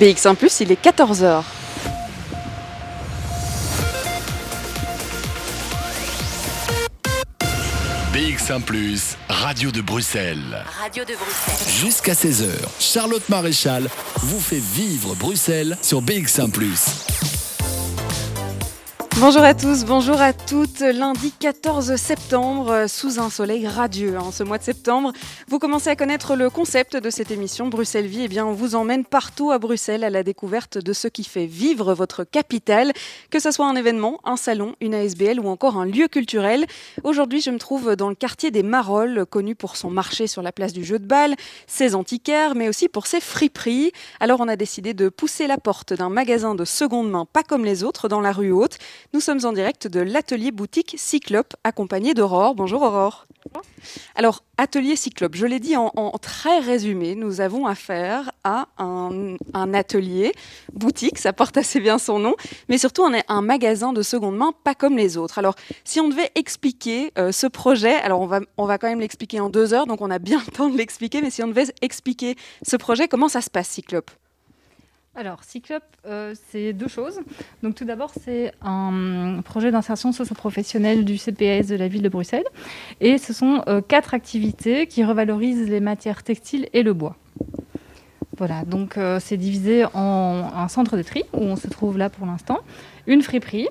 BX1 ⁇ il est 14h. BX1 ⁇ Radio de Bruxelles. Radio de Bruxelles. Jusqu'à 16h, Charlotte Maréchal vous fait vivre Bruxelles sur BX1 ⁇ Bonjour à tous, bonjour à toutes. Lundi 14 septembre, euh, sous un soleil radieux. En ce mois de septembre, vous commencez à connaître le concept de cette émission Bruxelles Vie. Eh bien, on vous emmène partout à Bruxelles à la découverte de ce qui fait vivre votre capitale, que ce soit un événement, un salon, une ASBL ou encore un lieu culturel. Aujourd'hui, je me trouve dans le quartier des Marolles, connu pour son marché sur la place du jeu de balle, ses antiquaires, mais aussi pour ses friperies. Alors, on a décidé de pousser la porte d'un magasin de seconde main, pas comme les autres, dans la rue Haute. Nous sommes en direct de l'atelier boutique Cyclope, accompagné d'Aurore. Bonjour Aurore. Alors, atelier Cyclope, je l'ai dit en, très résumé, nous avons affaire à un, atelier boutique, ça porte assez bien son nom, mais surtout on est un magasin de seconde main, pas comme les autres. Alors, si on devait expliquer euh, ce projet, alors on va, on va quand même l'expliquer en deux heures, donc on a bien le temps de l'expliquer, mais si on devait expliquer ce projet, comment ça se passe Cyclope? Alors, Cyclope, euh, c'est deux choses. Donc, tout d'abord, c'est un projet d'insertion socio-professionnelle du CPS de la ville de Bruxelles. Et ce sont euh, quatre activités qui revalorisent les matières textiles et le bois. Voilà, donc euh, c'est divisé en un centre de tri, où on se trouve là pour l'instant, une friperie,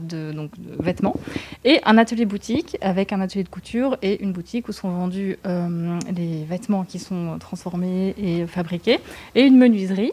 de, vêtements et un atelier boutique avec un atelier de couture et une boutique où sont vendus les vêtements qui sont transformés et fabriqués et une menuiserie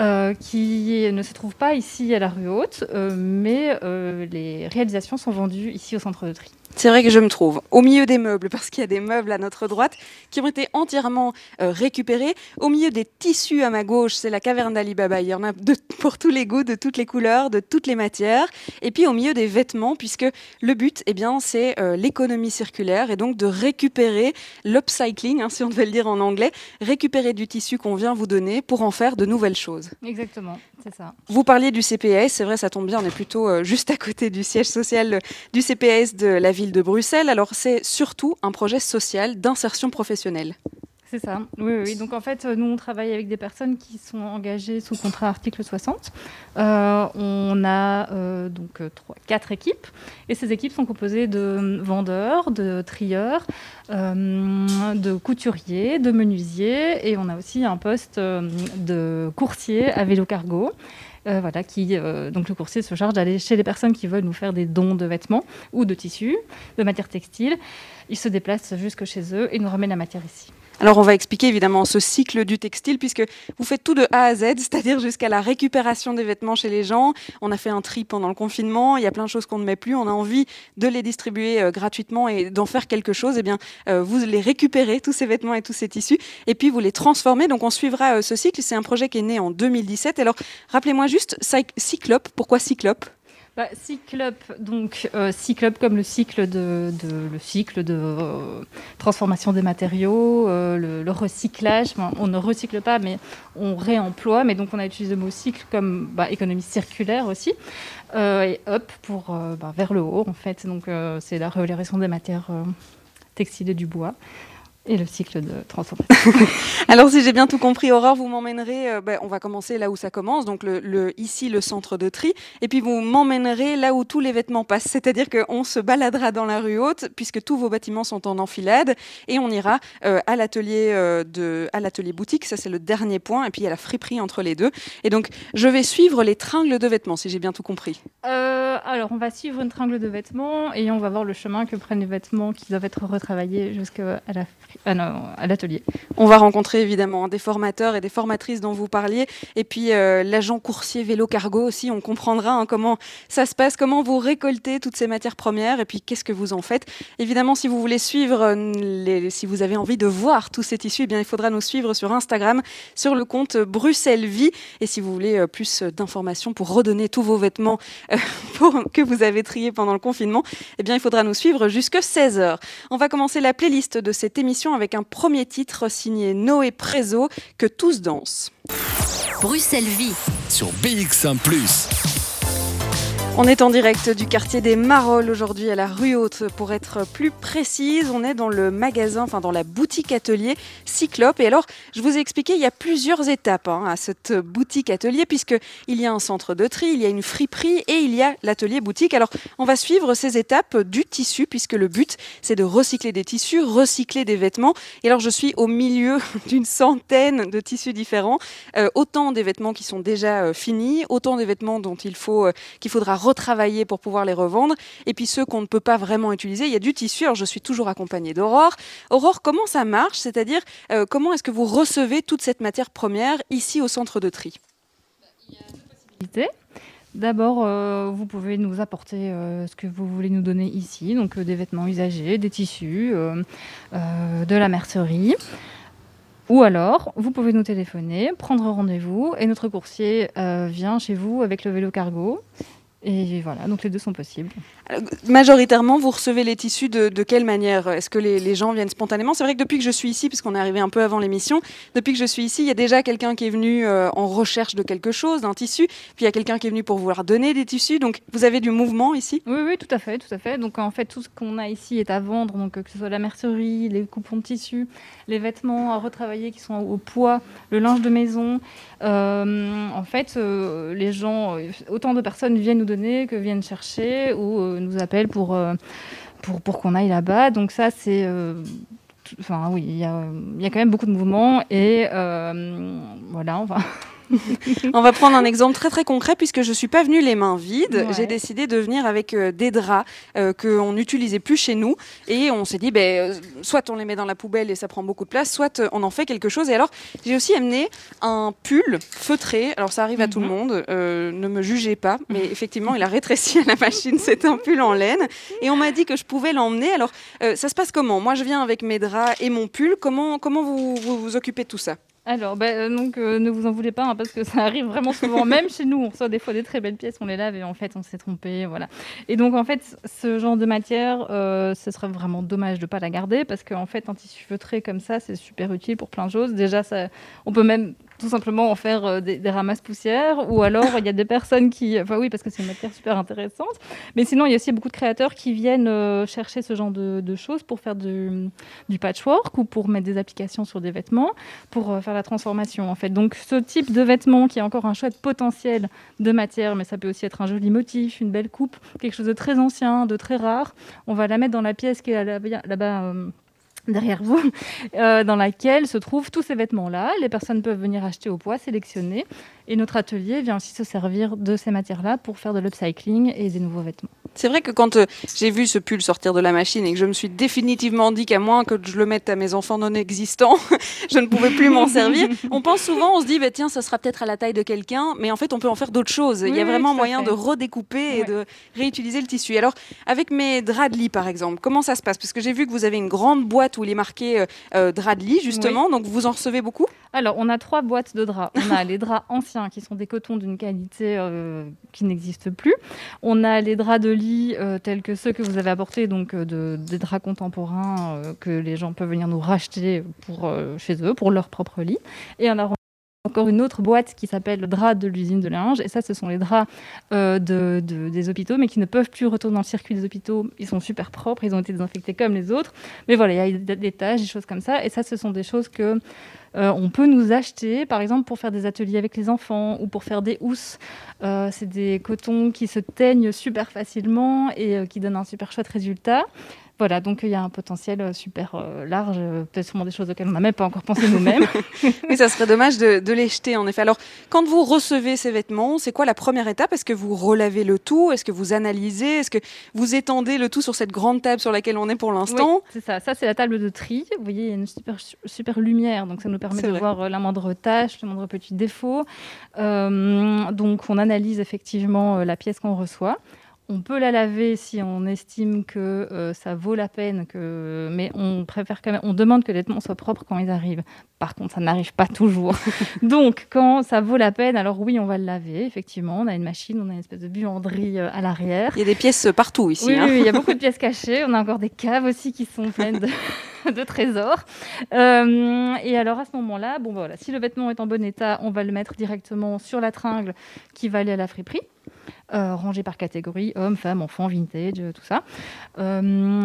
euh, qui ne se trouve pas ici à la rue Haute, euh, mais euh, les réalisations sont vendues ici au centre de tri. C'est vrai que je me trouve au milieu des meubles, parce qu'il y a des meubles à notre droite qui ont été entièrement récupérés. Au milieu des tissus à ma gauche, c'est la caverne d'Alibaba. Il y en a pour tous les goûts, de toutes les couleurs, de toutes les matières. Et puis au milieu des vêtements, puisque le but, eh bien, c'est l'économie circulaire et donc de récupérer l'upcycling, hein, si on devait le dire en anglais, récupérer du tissu qu'on vient vous donner pour en faire de nouvelles choses. Exactement, c'est ça. Vous parliez du CPS, c'est vrai, ça tombe bien, on est plutôt euh, juste à côté du siège social du CPS de la ville de Bruxelles. Alors c'est surtout un projet social d'insertion professionnelle. C'est ça, oui, oui. Donc en fait, nous, on travaille avec des personnes qui sont engagées sous contrat article 60. Euh, on a euh, donc trois, quatre équipes, et ces équipes sont composées de vendeurs, de trieurs, euh, de couturiers, de menuisiers, et on a aussi un poste de coursier à vélo cargo. Euh, voilà, qui, euh, donc le coursier se charge d'aller chez les personnes qui veulent nous faire des dons de vêtements ou de tissus, de matières textiles. Il se déplace jusque chez eux et nous remet la matière ici. Alors on va expliquer évidemment ce cycle du textile puisque vous faites tout de A à Z, c'est-à-dire jusqu'à la récupération des vêtements chez les gens. On a fait un tri pendant le confinement, il y a plein de choses qu'on ne met plus, on a envie de les distribuer euh, gratuitement et d'en faire quelque chose. Eh bien, euh, vous les récupérez, tous ces vêtements et tous ces tissus, et puis vous les transformez. Donc on suivra euh, ce cycle. C'est un projet qui est né en 2017. Alors rappelez-moi juste, Cyclope, pourquoi Cyclope? Bah, Cyclope, donc euh, Cyclope comme le cycle de, le cycle de euh, transformation des matériaux, euh, le, recyclage. on ne recycle pas, mais on réemploie. Mais donc on a utilisé le mot cycle comme bah, économie circulaire aussi, et up pour bah, vers le haut en fait. Donc c'est la révalorisation des matières textiles et du bois et le cycle de transformation. Alors, si j'ai bien tout compris, Aurore, vous m'emmènerez, euh, ben, on va commencer là où ça commence, donc le, ici, le centre de tri, et puis vous m'emmènerez là où tous les vêtements passent, c'est-à-dire qu'on se baladera dans la rue haute, puisque tous vos bâtiments sont en enfilade, et on ira euh, à l'atelier euh, de, à l'atelier boutique, ça c'est le dernier point, et puis il y a la friperie entre les deux. Et donc, je vais suivre les tringles de vêtements, si j'ai bien tout compris. alors, on va suivre une tringle de vêtements, et on va voir le chemin que prennent les vêtements qui doivent être retravaillés jusqu'à la ah à l'atelier. On va rencontrer évidemment des formateurs et des formatrices dont vous parliez, et puis euh, l'agent coursier vélo cargo aussi. On comprendra hein, comment ça se passe, comment vous récoltez toutes ces matières premières, et puis qu'est-ce que vous en faites. Évidemment, si vous voulez suivre, euh, si vous avez envie de voir tous ces tissus, eh bien il faudra nous suivre sur Instagram, sur le compte Bruxelles Vie. Et si vous voulez euh, plus d'informations pour redonner tous vos vêtements que vous avez triés pendant le confinement, eh bien il faudra nous suivre jusque 16h. On va commencer la playlist de cette émission avec un premier titre signé Noé Prézo, Que tous dansent. Bruxelles Vie. Sur BX1 ⁇ On est en direct du quartier des Marolles aujourd'hui à la rue Haute. Pour être plus précise, on est dans le magasin, enfin dans la boutique atelier Cyclope. Et alors, je vous ai expliqué, il y a plusieurs étapes hein, à cette boutique atelier puisque il y a un centre de tri, il y a une friperie et il y a l'atelier boutique. Alors, on va suivre ces étapes du tissu puisque le but c'est de recycler des tissus, recycler des vêtements. Et alors, je suis au milieu d'une centaine de tissus différents, euh, autant des vêtements qui sont déjà euh, finis, autant des vêtements dont il faut euh, qu'il faudra retravailler pour pouvoir les revendre. Et puis ceux qu'on ne peut pas vraiment utiliser, il y a du tissu. Alors je suis toujours accompagnée d'Aurore. Aurore, comment ça marche? C'est-à-dire euh, comment est-ce que vous recevez toute cette matière première ici au centre de tri? D'abord, euh, vous pouvez nous apporter euh, ce que vous voulez nous donner ici, donc des vêtements usagés, des tissus, de la mercerie. Ou alors, vous pouvez nous téléphoner, prendre rendez-vous, et notre coursier vient chez vous avec le vélo cargo. Et voilà, donc les deux sont possibles. Alors, Majoritairement, vous recevez les tissus de, de quelle manière? Est-ce que les, les gens viennent spontanément? C'est vrai que depuis que je suis ici, puisqu'on est arrivé un peu avant l'émission, depuis que je suis ici, il y a déjà quelqu'un qui est venu euh, en recherche de quelque chose, d'un tissu, puis il y a quelqu'un qui est venu pour vouloir donner des tissus. Donc vous avez du mouvement ici? Oui, oui, tout à fait, tout à fait. Donc en fait, tout ce qu'on a ici est à vendre, donc euh, que ce soit la mercerie, les coupons de tissu, les vêtements à retravailler qui sont au poids, le linge de maison. Euh, en fait, euh, les gens, autant de personnes viennent nous que viennent chercher ou euh, nous appellent pour, euh, pour, pour qu'on aille là-bas. Donc ça, c'est... euh, Enfin oui, il y a, y a quand même beaucoup de mouvements et voilà, enfin... On va prendre un exemple très très concret puisque je suis pas venue les mains vides. Ouais. J'ai décidé de venir avec euh, des draps euh, qu'on n'utilisait plus chez nous et on s'est dit ben, euh, soit on les met dans la poubelle et ça prend beaucoup de place, soit euh, on en fait quelque chose. Et alors j'ai aussi amené un pull feutré. Alors ça arrive à tout le Mhm. monde, euh, ne me jugez pas, mais effectivement il a rétréci à la machine. C'est un pull en laine et on m'a dit que je pouvais l'emmener. Alors ça se passe comment? Moi je viens avec mes draps et mon pull. Comment comment vous vous, vous occupez de tout ça? Alors, bah, euh, donc, euh, ne vous en voulez pas, hein, parce que ça arrive vraiment souvent. Même chez nous, on reçoit des fois des très belles pièces, on les lave et en fait, on s'est trompé. Voilà. Et donc, en fait, ce genre de matière, euh, ce serait vraiment dommage de ne pas la garder, parce qu'en fait, un tissu feutré comme ça, c'est super utile pour plein de choses. Déjà, ça, on peut même tout simplement en faire euh, des, ramasses poussières, ou alors il y a des personnes qui, enfin oui, parce que c'est une matière super intéressante. Mais sinon, il y a aussi beaucoup de créateurs qui viennent euh, chercher ce genre de, choses pour faire du, patchwork ou pour mettre des applications sur des vêtements pour euh, faire la transformation en fait. Donc ce type de vêtement qui a encore un chouette potentiel de matière, mais ça peut aussi être un joli motif, une belle coupe, quelque chose de très ancien, de très rare. On va la mettre dans la pièce qui est là- là-bas. euh, derrière vous, euh, dans laquelle se trouvent tous ces vêtements-là. Les personnes peuvent venir acheter au poids, sélectionner, et notre atelier vient aussi se servir de ces matières-là pour faire de l'upcycling et des nouveaux vêtements. C'est vrai que quand euh, j'ai vu ce pull sortir de la machine et que je me suis définitivement dit qu'à moins que je le mette à mes enfants non existants, je ne pouvais plus m'en servir, on pense souvent, on se dit, bah, tiens, ça sera peut-être à la taille de quelqu'un, mais en fait, on peut en faire d'autres choses. Il y a vraiment moyen fait. de redécouper et Ouais. de réutiliser le tissu. Alors, avec mes draps de lit, par exemple, comment ça se passe? Parce que j'ai vu que vous avez une grande boîte où il est marqué euh, euh, draps de lit, justement, donc vous en recevez beaucoup? Alors, on a trois boîtes de draps. On a les draps anciens qui sont des cotons d'une qualité euh, qui n'existe plus. On a les draps de lit euh, tels que ceux que vous avez apportés, donc euh, de, des draps contemporains que les gens peuvent venir nous racheter pour, chez eux, pour leur propre lit. Et a encore une autre boîte qui s'appelle le drap de l'usine de linge. Et ça, ce sont les draps euh, de, de- des hôpitaux, mais qui ne peuvent plus retourner dans le circuit des hôpitaux. Ils sont super propres, ils ont été désinfectés comme les autres. Mais voilà, il y a des- des tâches, des choses comme ça. Et ça, ce sont des choses que euh, on peut nous acheter, par exemple, pour faire des ateliers avec les enfants ou pour faire des housses. Euh, c'est des cotons qui se teignent super facilement et euh, qui donnent un super chouette résultat. Voilà, donc il y a un potentiel euh, super euh, large, euh, peut-être sûrement des choses auxquelles on n'a même pas encore pensé nous-mêmes. Oui, ça serait dommage de, de les jeter, en effet. Alors, quand vous recevez ces vêtements, c'est quoi la première étape? Est-ce que vous relavez le tout? Est-ce que vous analysez? Est-ce que vous étendez le tout sur cette grande table sur laquelle on est pour l'instant? Oui, c'est ça. Ça, c'est la table de tri. Vous voyez, il y a une super, super lumière, donc ça nous permet de vrai. voir euh, la moindre tâche, le moindre petit défaut. Euh, donc, on analyse effectivement la pièce qu'on reçoit. On peut la laver si on estime que euh, ça vaut la peine, que... mais on préfère quand même, on demande que les vêtements soient propres quand ils arrivent. Par contre, ça n'arrive pas toujours. Donc, quand ça vaut la peine, alors oui, on va le laver. Effectivement, on a une machine, on a une espèce de buanderie euh, à l'arrière. Il y a des pièces partout ici. Oui, hein. oui, il y a beaucoup de pièces cachées. On a encore des caves aussi qui sont pleines de, de trésors. Euh, et alors à ce moment-là, bon bah voilà, si le vêtement est en bon état, on va le mettre directement sur la tringle qui va aller à la friperie. Rangés par catégorie, hommes, femmes, enfants, vintage, tout ça.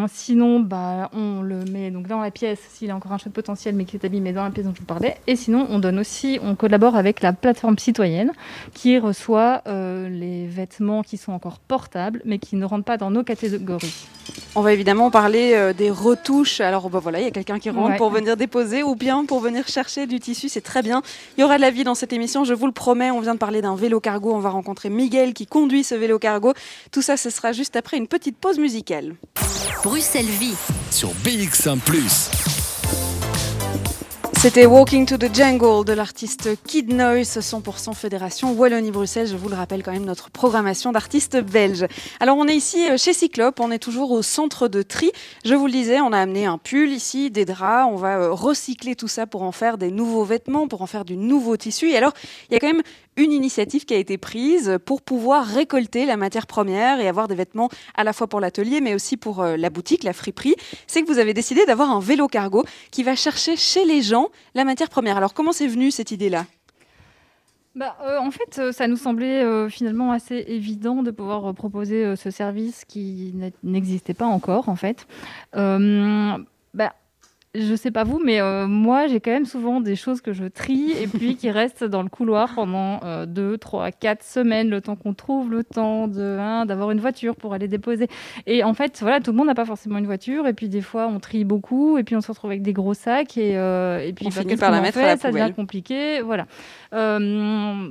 sinon, bah, on le met donc dans la pièce, s'il a encore un choix de potentiel, mais qui est abîmé dans la pièce dont je vous parlais. Et sinon, on donne aussi, on collabore avec la plateforme citoyenne qui reçoit les vêtements qui sont encore portables, mais qui ne rentrent pas dans nos catégories. On va évidemment parler des retouches. Alors, bah, voilà, il y a quelqu'un qui rentre pour venir déposer ou bien pour venir chercher du tissu, c'est très bien. Il y aura de la vie dans cette émission, je vous le promets. On vient de parler d'un vélo cargo, on va rencontrer Miguel qui conduit ce vélo cargo. Tout ça, ce sera juste après une petite pause musicale. Bruxelles Vie sur BX1 ⁇ c'était Walking to the Jungle de l'artiste Kid Noise, 100% Fédération Wallonie-Bruxelles. Je vous le rappelle quand même notre programmation d'artistes belges. Alors on est ici euh, chez Cyclope, on est toujours au centre de tri. Je vous le disais, on a amené un pull ici, des draps, on va euh, recycler tout ça pour en faire des nouveaux vêtements, pour en faire du nouveau tissu. Et alors, il y a quand même une initiative qui a été prise pour pouvoir récolter la matière première et avoir des vêtements à la fois pour l'atelier mais aussi pour euh, la boutique, la friperie. C'est que vous avez décidé d'avoir un vélo cargo qui va chercher chez les gens la matière première. Alors comment c'est venu cette idée-là? Bah, euh, en fait, euh, ça nous semblait finalement assez évident de pouvoir proposer ce service qui n'existait pas encore, en fait. Bah, je sais pas vous, mais euh, moi, j'ai quand même souvent des choses que je trie et puis qui restent dans le couloir pendant 2, 3, 4 semaines, le temps qu'on trouve le temps de hein, d'avoir une voiture pour aller déposer. Et en fait, voilà, tout le monde n'a pas forcément une voiture et puis des fois, on trie beaucoup et puis on se retrouve avec des gros sacs et, euh, et puis on bah, finit par la mettre à la Ça devient compliqué, voilà. Euh,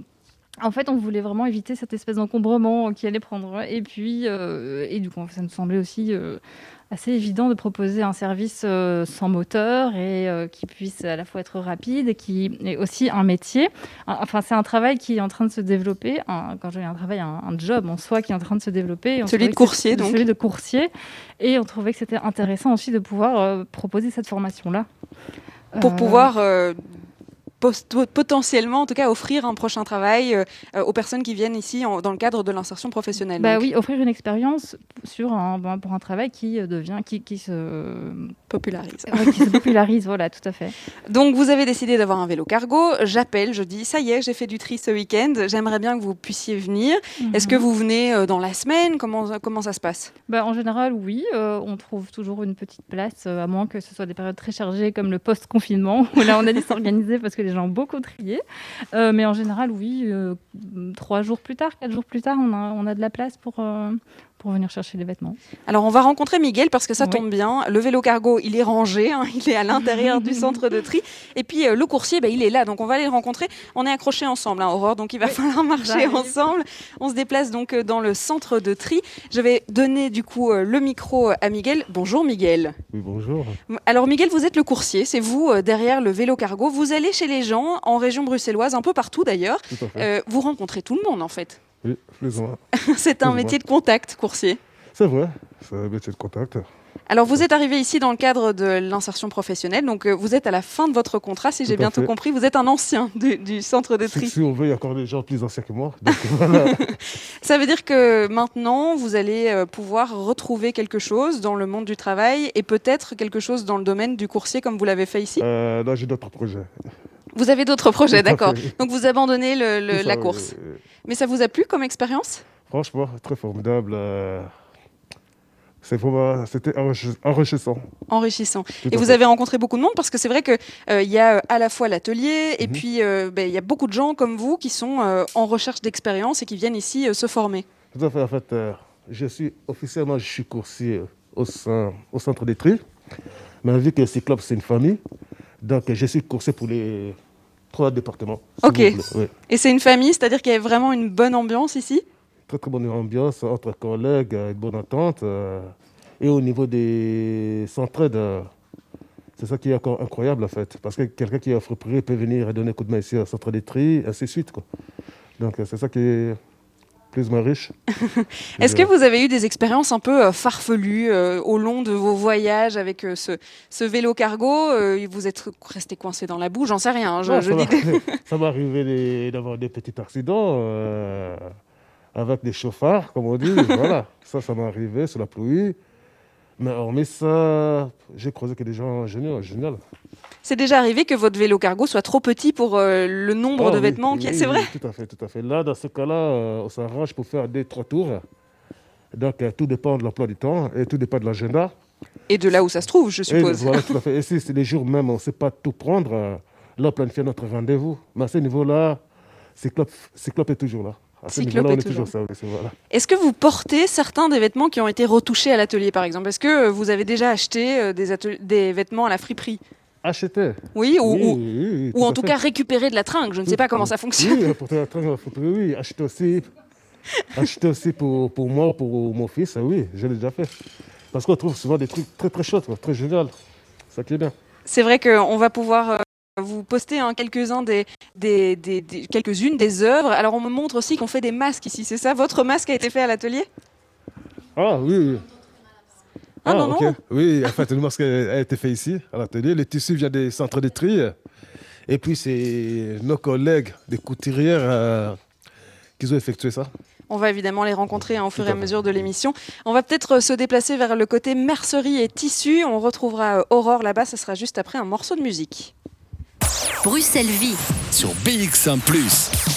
en fait, on voulait vraiment éviter cette espèce d'encombrement qui allait prendre. Et puis, et du coup, ça nous semblait aussi assez évident de proposer un service euh, sans moteur et euh, qui puisse à la fois être rapide et qui est aussi un métier. Enfin, c'est un travail qui est en train de se développer. quand je dis un travail, un, job en soi qui est en train de se développer. Celui de coursier, donc. Celui de coursier. Et on trouvait que c'était intéressant aussi de pouvoir euh, proposer cette formation-là. Pour pouvoir potentiellement, en tout cas, offrir un prochain travail euh, aux personnes qui viennent ici dans le cadre de l'insertion professionnelle. Bah oui, offrir une expérience sur un, ben, pour un travail qui euh, devient, qui, qui se popularise. qui se popularise, voilà, tout à fait. Donc, vous avez décidé d'avoir un vélo cargo. J'appelle, je dis, ça y est, j'ai fait du tri ce week-end. J'aimerais bien que vous puissiez venir. Est-ce que mhm. vous venez euh, dans la semaine? Comment, comment ça se passe? Bah, En général, oui. on trouve toujours une petite place, à moins que ce soit des périodes très chargées comme le post-confinement, où là, on a dû s'organiser parce que les beaucoup trié. Euh, mais en général, oui, euh, trois jours plus tard, quatre jours plus tard, on a, on a de la place pour, euh, pour venir chercher les vêtements. Alors on va rencontrer Miguel parce que ça tombe bien. Le vélo cargo, il est rangé, hein, il est à l'intérieur du centre de tri. Et puis euh, le coursier, bah, il est là, donc on va aller le rencontrer. On est accrochés ensemble, hein, Aurore, donc il va falloir marcher ensemble. On se déplace donc euh, dans le centre de tri. Je vais donner du coup euh, le micro à Miguel. Bonjour Miguel. Oui, bonjour. Alors Miguel, vous êtes le coursier, c'est vous derrière le vélo cargo. Vous allez chez les gens en région bruxelloise, un peu partout d'ailleurs. vous rencontrez tout le monde en fait. Oui, plus ou moins. c'est un métier de contact, coursier. C'est vrai, c'est un métier de contact. Alors vous êtes arrivé ici dans le cadre de l'insertion professionnelle, donc euh, vous êtes à la fin de votre contrat, si j'ai bien tout compris. Vous êtes un ancien du, centre de tri. Si, on veut, il y a encore des gens plus anciens que moi. Ça veut dire que maintenant, vous allez euh, pouvoir retrouver quelque chose dans le monde du travail et peut-être quelque chose dans le domaine du coursier comme vous l'avez fait ici? Euh, Non, j'ai d'autres projets. Vous avez d'autres projets, d'accord. Donc vous abandonnez la course. Mais ça vous a plu comme expérience? Franchement, très formidable. Euh, c'était enrichissant. Enrichissant. Et vous avez rencontré beaucoup de monde parce que c'est vrai qu'il euh, y a à la fois l'atelier et mhm. puis euh, ben, il y a beaucoup de gens comme vous qui sont en recherche d'expérience et qui viennent ici se former. Tout à fait. En fait, je suis officiellement je suis coursier au, sein, au centre des tri. Mais vu que Cyclope, c'est une famille, donc je suis coursier pour les trois départements. Ok. Et c'est une famille, c'est-à-dire qu'il y a vraiment une bonne ambiance ici? Très très bonne ambiance entre collègues, une bonne entente. Euh, et au niveau des centraides, euh, c'est ça qui est encore incroyable en fait. Parce que quelqu'un qui est offre prix peut venir et donner un coup de main ici au centre des tri, ainsi de suite. Quoi. Donc c'est ça qui est plus ou riche. Est-ce que vous avez eu des expériences un peu euh, farfelues euh, au long de vos voyages avec euh, ce, vélo cargo Vous êtes resté coincé dans la boue? J'en sais rien. Je, ça m'est arrivé d'avoir des petits accidents avec des chauffards, comme on dit. voilà, ça, ça m'est arrivé sous la pluie. Mais hormis ça, j'ai croisé que des gens géniaux, géniaux. C'est déjà arrivé que votre vélo cargo soit trop petit pour euh, le nombre Ah de oui, vêtements qui... oui, C'est oui, vrai Tout à fait, tout à fait. Là, dans ce cas-là, euh, on s'arrange pour faire des trois tours. Donc, euh, tout dépend de l'emploi du temps et tout dépend de l'agenda. Et de là où ça se trouve, je Et suppose. voilà, tout à fait. Et si c'est les jours même, on ne sait pas tout prendre, là, on planifie notre rendez-vous. Mais à ce niveau-là, Cyclope, Cyclope est toujours là. Cyclope est toujours toujours oui, voilà. Est-ce que vous portez certains des vêtements qui ont été retouchés à l'atelier, par exemple? Est-ce que vous avez déjà acheté des vêtements à la friperie? Acheter. Oui, ou, Oui, ou- oui, en tout fait. cas récupérer de la tringue. Je ne sais pas comment ça fonctionne. Oui, la tringle, faut- oui, acheter aussi, acheter aussi pour, pour moi, pour mon fils, oui, je l'ai déjà fait. Parce qu'on trouve souvent des trucs très très chouettes, très génial. Ça qui est bien. C'est vrai qu'on va pouvoir euh, vous poster hein, quelques-uns des, des, des- des- quelques-unes des œuvres. Alors on me montre aussi qu'on fait des masques ici, c'est ça? Votre masque a été fait à l'atelier? Ah oui, oui. Ah, non, ok. non. Oui, en fait, le masque a a été fait ici, à l'atelier. Le tissu vient des centres de tri. Et puis, c'est nos collègues, des couturières, euh, qui ont effectué ça. On va évidemment les rencontrer hein, au fur et à mesure de l'émission. On va peut-être euh, se déplacer vers le côté mercerie et tissu. On retrouvera euh, Aurore là-bas, ce sera juste après un morceau de musique. Bruxelles Vie. Sur BX1 ⁇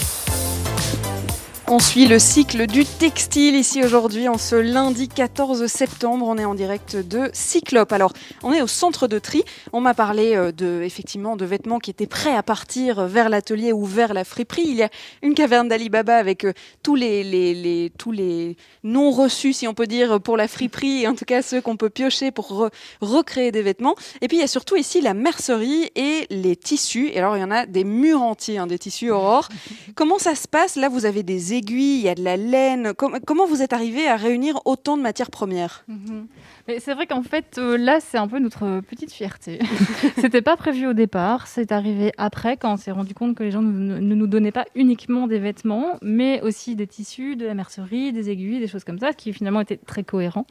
On suit le cycle du textile ici aujourd'hui, en ce lundi 14 septembre. On est en direct de Cyclope. Alors, on est au centre de tri. On m'a parlé euh, de, effectivement de vêtements qui étaient prêts à partir vers l'atelier ou vers la friperie. Il y a une caverne d'Alibaba avec euh, tous les, les- les- tous les non reçus, si on peut dire, pour la friperie, et en tout cas ceux qu'on peut piocher pour re- recréer des vêtements. Et puis, il y a surtout ici la mercerie et les tissus. Et alors, il y en a des murs entiers, hein, des tissus Aurore. Comment ça se passe? Là, vous avez des il y a de la laine. Com- comment vous êtes arrivé à réunir autant de matières premières? Mhm. Mais c'est vrai qu'en fait, euh, là, c'est un peu notre petite fierté. C'était pas prévu au départ, c'est arrivé après quand on s'est rendu compte que les gens ne, nous donnaient pas uniquement des vêtements, mais aussi des tissus, de la mercerie, des aiguilles, des choses comme ça, ce qui finalement était très cohérent.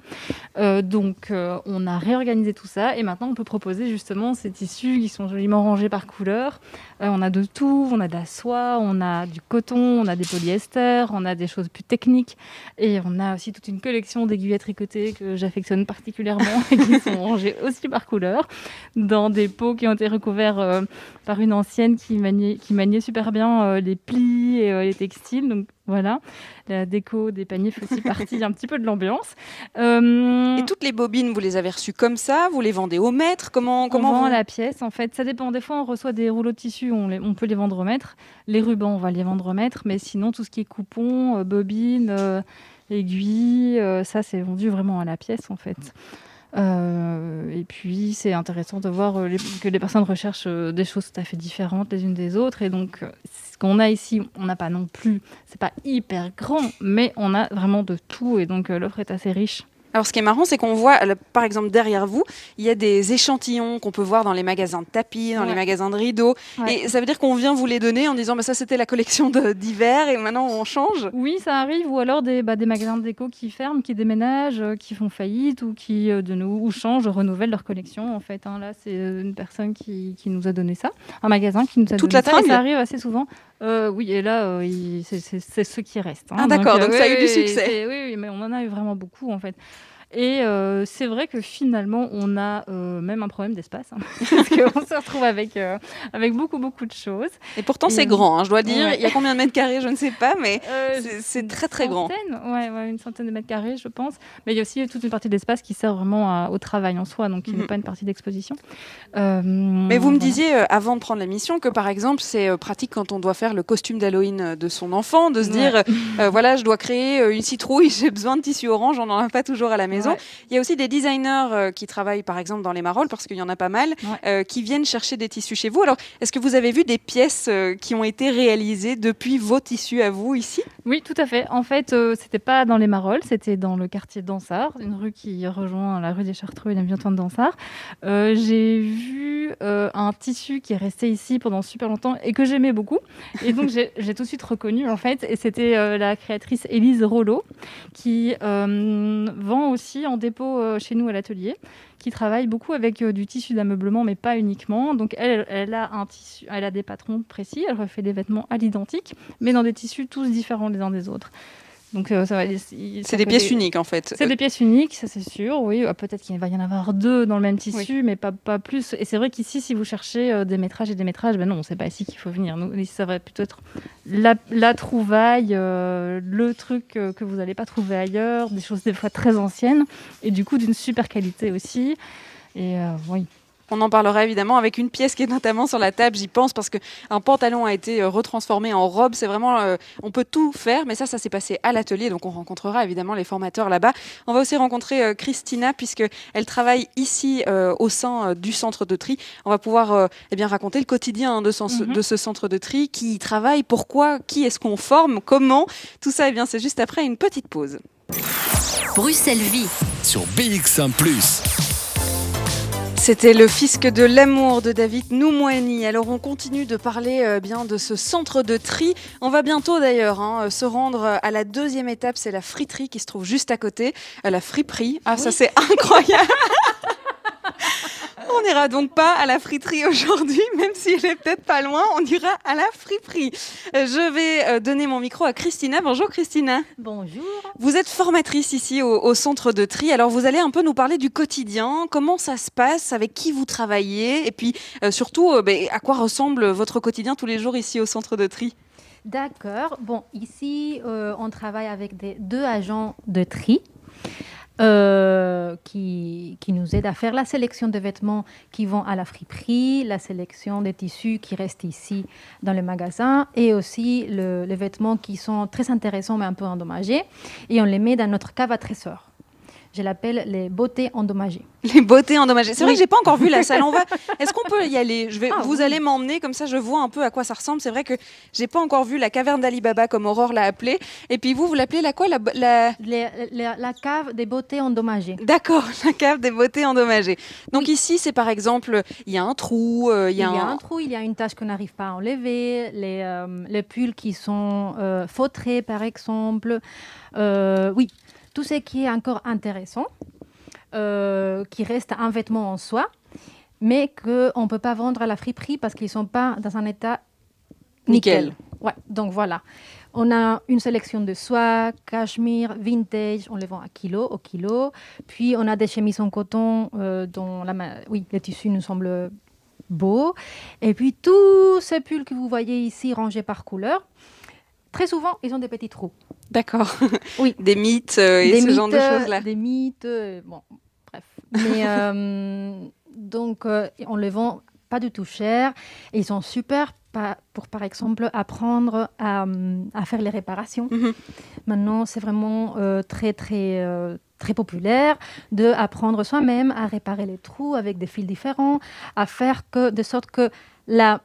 Euh, donc, euh, on a réorganisé tout ça et maintenant on peut proposer justement ces tissus qui sont joliment rangés par couleur. On a de tout, on a de la soie, on a du coton, on a des polyesters, on a des choses plus techniques. Et on a aussi toute une collection d'aiguillettes tricotées que j'affectionne particulièrement et qui sont rangées aussi par couleur dans des pots qui ont été recouverts euh, par une ancienne qui maniait, qui maniait super bien euh, les plis et euh, les textiles. Donc voilà, la déco des paniers fait aussi partie un petit peu de l'ambiance. Et toutes les bobines, vous les avez reçues comme ça? Vous les vendez au mètre Comment, Comment on vend vous- la pièce En fait, ça dépend. Des fois, on reçoit des rouleaux de tissu, on, les- on peut les vendre au mètre. Les rubans, on va les vendre au mètre. Mais sinon, tout ce qui est coupons, bobines, aiguilles, euh, ça, c'est vendu vraiment à la pièce, en fait. Euh, et puis, c'est intéressant de voir euh, que les personnes recherchent des choses tout à fait différentes les unes des autres. Et donc, ce qu'on a ici, on n'a pas non plus, c'est pas hyper grand, mais on a vraiment de tout. Et donc, l'offre est assez riche. Alors, ce qui est marrant, c'est qu'on voit, par exemple, derrière vous, il y a des échantillons qu'on peut voir dans les magasins de tapis, dans les magasins de rideaux. Ouais. Et ça veut dire qu'on vient vous les donner en disant, bah, ça, c'était la collection d'hiver et maintenant on change. Oui, ça arrive, ou alors des, bah, des magasins de déco qui ferment, qui déménagent, euh, qui font faillite ou qui euh, de nous ou changent, renouvellent leur collection. En fait, hein. là, c'est euh, une personne qui, qui nous a donné ça, un magasin qui nous a Toute donné la ça. et ça arrive assez souvent. Euh, oui, et là, euh, c'est- c'est c'est ce qui reste. hein. Ah, d'accord, donc ça a eu oui, du succès. Oui, oui, mais on en a eu vraiment beaucoup en fait. Et euh, c'est vrai que finalement, on a euh, même un problème d'espace, hein, parce qu'on se retrouve avec, euh, avec beaucoup, beaucoup de choses. Et pourtant, c'est grand, hein, je dois dire. ouais. Il y a combien de mètres carrés, je ne sais pas, mais c'est- très, très grand. Ouais, ouais, une centaine de mètres carrés, je pense. Mais il y a aussi toute une partie de l'espace qui sert vraiment à- au travail en soi, donc qui n'est pas une partie d'exposition. Mais vous me voilà. disiez avant de prendre l'émission que par exemple c'est pratique quand on doit faire le costume d'Halloween de son enfant de se dire voilà je dois créer une citrouille j'ai besoin de tissu orange on n'en a pas toujours à la maison. Ouais. Il y a aussi des designers euh, qui travaillent par exemple dans les marolles parce qu'il y en a pas mal Ouais. euh, qui viennent chercher des tissus chez vous. Alors est-ce que vous avez vu des pièces euh, qui ont été réalisées depuis vos tissus à vous ici? Oui, tout à fait. En fait, c'était pas dans les Marolles, c'était dans le quartier de Dansart, une rue qui rejoint la rue des Chartreux et la de Dansart. Euh, J'ai vu un tissu qui est resté ici pendant super longtemps et que j'aimais beaucoup. Et donc, j'ai tout de suite reconnu, en fait, et c'était la créatrice Élise Rollo, qui euh, vend aussi en dépôt euh, chez nous à l'atelier, qui travaille beaucoup avec euh, du tissu d'ameublement, mais pas uniquement. Donc, elle, a elle a des patrons précis, elle refait des vêtements à l'identique, mais dans des tissus tous différents les uns des autres. Donc euh, ça va. C'est des pièces uniques en fait. C'est des pièces uniques, ça c'est sûr. Oui, ah, peut-être qu'il va y en avoir deux dans le même tissu, mais pas, pas plus. Et c'est vrai qu'ici, si vous cherchez euh, des métrages et des métrages, ben non, c'est pas ici qu'il faut venir. Nous, ça va plutôt être la, la trouvaille, euh, le truc que vous n'allez pas trouver ailleurs, des choses des fois très anciennes et du coup d'une super qualité aussi. Et oui. On en parlera évidemment avec une pièce qui est notamment sur la table, j'y pense, parce qu'un pantalon a été euh, retransformé en robe. C'est vraiment, euh, on peut tout faire, mais ça, ça s'est passé à l'atelier, donc on rencontrera évidemment les formateurs là-bas. On va aussi rencontrer euh, Christina, puisqu'elle travaille ici au sein du centre de tri. On va pouvoir eh bien, raconter le quotidien de, mhm. de, ce centre de tri, qui y travaille, pourquoi, qui est-ce qu'on forme, comment. Tout ça, eh bien, c'est juste après une petite pause. Bruxelles Vie sur BX1 ⁇ c'était le fisc de l'amour de David Noumouani. Alors on continue de parler euh, bien de ce centre de tri. On va bientôt d'ailleurs hein, se rendre à la deuxième étape, c'est la friterie qui se trouve juste à côté, à la friperie. Ah ça c'est incroyable On n'ira donc pas à la friterie aujourd'hui, même si elle est peut-être pas loin, on ira à la friperie. Euh, je vais euh, donner mon micro à Christina. Bonjour Christina. Bonjour. Vous êtes formatrice ici au, centre de tri. Alors vous allez un peu nous parler du quotidien, comment ça se passe, avec qui vous travaillez, et puis euh, surtout ben, à quoi ressemble votre quotidien tous les jours ici au centre de tri? D'accord. Bon, ici, on travaille avec des, deux agents de tri. Euh, qui, qui, nous aide à faire la sélection de vêtements qui vont à la friperie, la sélection des tissus qui restent ici dans le magasin et aussi le, les vêtements qui sont très intéressants mais un peu endommagés et on les met dans notre cave à trésor. Je l'appelle les beautés endommagées. Les beautés endommagées. C'est vrai que j'ai pas encore vu la salle. On va. Est-ce qu'on peut y aller? Je vais. Ah vous allez m'emmener comme ça, je vois un peu à quoi ça ressemble. C'est vrai que j'ai pas encore vu la caverne d'Alibaba comme Aurore l'a appelée. Et puis vous, vous l'appelez la quoi? La, la... la cave des beautés endommagées. D'accord, la cave des beautés endommagées. Donc ici, c'est par exemple, il y a un trou, euh, il y a, un... trou, il y a une tâche qu'on n'arrive pas à enlever, les, euh, les pulls qui sont euh, fautrés par exemple. oui, tout ce qui est encore intéressant, euh, qui reste un vêtement en soi, mais qu'on ne peut pas vendre à la friperie parce qu'ils ne sont pas dans un état nickel. Ouais, donc voilà. On a une sélection de soie, cachemire, vintage, on les vend à kilo, au kilo. Puis on a des chemises en coton euh, dont la, oui, les tissus nous semblent beaux. Et puis tous ces pulls que vous voyez ici rangés par couleur, très souvent, ils ont des petits trous. D'accord. Oui. Des mythes euh, et ce genre de choses-là. Des mythes, euh, bon, bref. Mais euh, donc, on les vend pas du tout cher. Et ils sont super pour, par exemple, apprendre à, faire les réparations. Mhm. Maintenant, c'est vraiment très, très, très populaire de apprendre soi-même à réparer les trous avec des fils différents, à faire que, de sorte que la,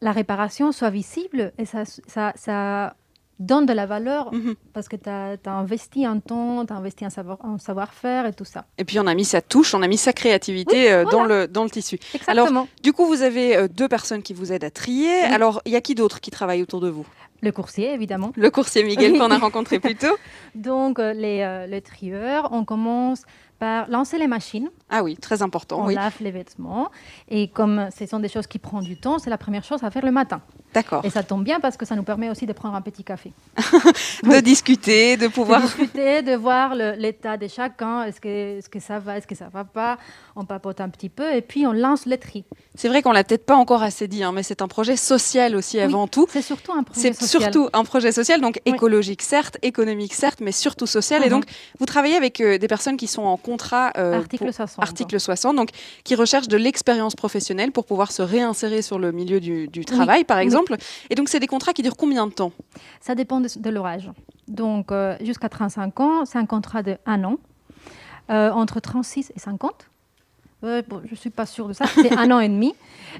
la réparation soit visible et ça, ça, ça donne de la valeur mhm. parce que tu as, investi un temps, tu as investi un savoir-faire savoir et tout ça. Et puis on a mis sa touche, on a mis sa créativité euh, dans, le, dans le tissu. Exactement. Alors, du coup, vous avez euh, deux personnes qui vous aident à trier. Alors, il y a qui d'autre qui travaille autour de vous? Le coursier, évidemment. Le coursier Miguel qu'on a rencontré plus tôt. Donc, euh, les, les trieurs, on commence par lancer les machines. Ah oui, très important. On lave les vêtements. Et comme ce sont des choses qui prennent du temps, c'est la première chose à faire le matin. D'accord. Et ça tombe bien parce que ça nous permet aussi de prendre un petit café. de discuter, de pouvoir. De discuter, de voir l'état de chacun. Est-ce que, est que ça va, est-ce que ça va pas On papote un petit peu et puis on lance le tri. C'est vrai qu'on l'a peut-être pas encore assez dit, hein, mais c'est un projet social aussi avant tout. C'est surtout un projet social. C'est surtout un projet social, donc écologique certes, économique certes, mais surtout social. Et mhm. donc, vous travaillez avec euh, des personnes qui sont en contrat. Euh, article 60. Article 60, donc qui recherchent de l'expérience professionnelle pour pouvoir se réinsérer sur le milieu du, travail, par exemple. Et donc, c'est des contrats qui durent combien de temps? Ça dépend de, l'orage. Donc, euh, jusqu'à 35 ans, c'est un contrat de un an. Euh, entre 36 et 50, je ne suis pas sûre de ça, c'est un an et demi.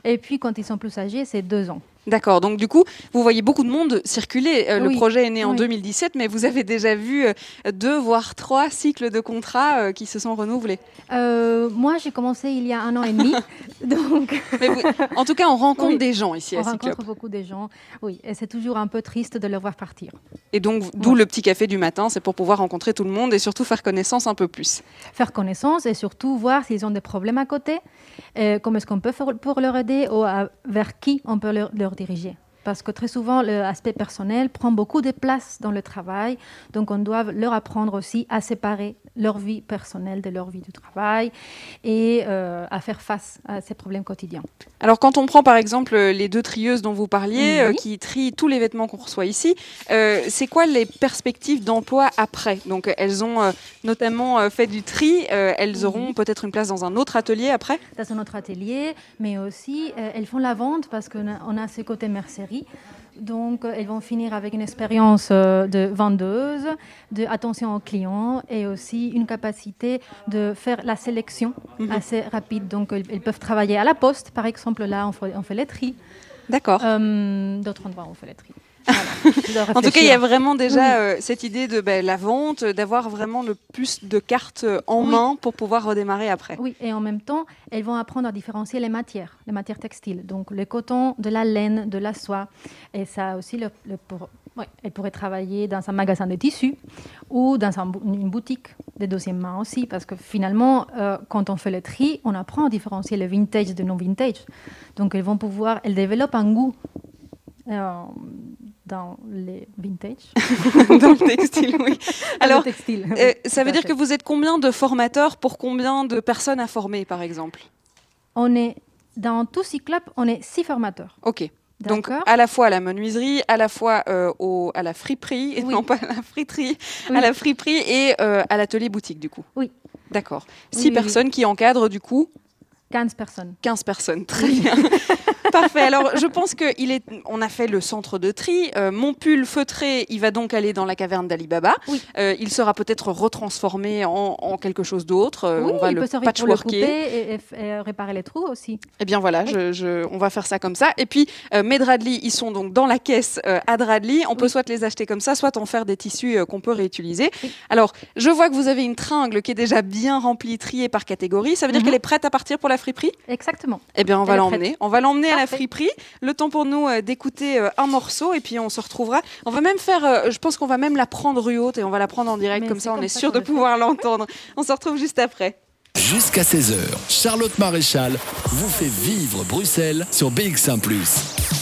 Et puis, quand ils sont plus âgés, c'est deux ans. D'accord. Donc du coup, vous voyez beaucoup de monde circuler. Euh, le projet est né en 2017, mais vous avez déjà vu euh, deux voire trois cycles de contrats euh, qui se sont renouvelés. moi, j'ai commencé il y a un an et demi. donc... en tout cas, on rencontre des gens ici à On rencontre beaucoup de gens. Oui, et c'est toujours un peu triste de les voir partir. Et donc, d'où le petit café du matin, c'est pour pouvoir rencontrer tout le monde et surtout faire connaissance un peu plus. Faire connaissance et surtout voir s'ils ont des problèmes à côté, comment est-ce qu'on peut faire pour leur aider ou vers qui on peut leur, leur diriger. Parce que très souvent, l'aspect personnel prend beaucoup de place dans le travail. Donc, on doit leur apprendre aussi à séparer leur vie personnelle de leur vie du travail et euh, à faire face à ces problèmes quotidiens. Alors, quand on prend par exemple les deux trieuses dont vous parliez, euh, qui trient tous les vêtements qu'on reçoit ici, euh, c'est quoi les perspectives d'emploi après? Donc, elles ont notamment fait du tri, elles auront peut-être une place dans un autre atelier après? Dans un autre atelier, mais aussi elles font la vente parce qu'on a, on a ce côté mercerie donc, euh, elles vont finir avec une expérience euh, de vendeuse, de attention aux clients et aussi une capacité de faire la sélection mhm. assez rapide. Donc, elles peuvent travailler à la poste, par exemple. Là, on fait, on fait les. D'accord. Euh, d'autres endroits, on fait les tri en tout cas, il y a vraiment déjà euh, cette idée de ben, la vente, d'avoir vraiment le plus de cartes euh, en main pour pouvoir redémarrer après. Oui, et en même temps, elles vont apprendre à différencier les matières, les matières textiles. Donc le coton, de la laine, de la soie. Et ça aussi, le, pour... elles pourraient travailler dans un magasin de tissus ou dans une boutique de deuxième main aussi, parce que finalement, euh, quand on fait le tri, on apprend à différencier le vintage de non-vintage. Donc elles vont pouvoir, elles développent un goût dans les vintage. dans le textile, oui. Alors, euh, ça veut dire que vous êtes combien de formateurs pour combien de personnes à former, par exemple? On est, dans tout Cyclop, on est six formateurs. OK. Donc à la fois à la menuiserie, à la fois euh, au, à la friperie, non pas à la friterie, à la friperie et euh, à l'atelier boutique du coup. Oui. D'accord. Six personnes qui encadrent du coup 15 personnes. 15 personnes, très bien. Parfait. Alors, je pense qu'il est. On a fait le centre de tri. Euh, mon pull feutré, il va donc aller dans la caverne d'Alibaba. Oui. Euh, il sera peut-être retransformé en, quelque chose d'autre. Euh, oui, on va il le peut patchworker. et, et, réparer les trous aussi. Eh bien voilà, je, on va faire ça comme ça. Et puis mes Dradley, ils sont donc dans la caisse à Dradley. On peut soit les acheter comme ça, soit en faire des tissus qu'on peut réutiliser. Alors, je vois que vous avez une tringle qui est déjà bien remplie, triée par catégorie. Ça veut dire mhm. qu'elle est prête à partir pour la friperie? Exactement. Eh bien, on va l'emmener. On va l'emmener à la friperie. Le temps pour nous euh, d'écouter euh, un morceau et puis on se retrouvera. On va même faire, euh, je pense qu'on va même la prendre rue haute et on va la prendre en direct. comme ça, on est sûr de pouvoir l'entendre. On se retrouve juste après. Jusqu'à 16h, Charlotte Maréchal vous fait vivre Bruxelles sur BX1 ⁇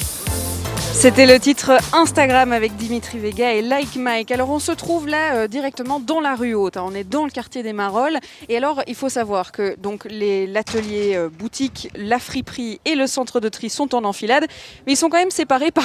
c'était le titre Instagram avec Dimitri Vega et Like Mike. Alors on se trouve là euh, directement dans la rue haute. Hein. On est dans le quartier des Marolles. Et alors il faut savoir que donc l'atelier euh, boutique, la friperie et le centre de tri sont en enfilade, mais ils sont quand même séparés par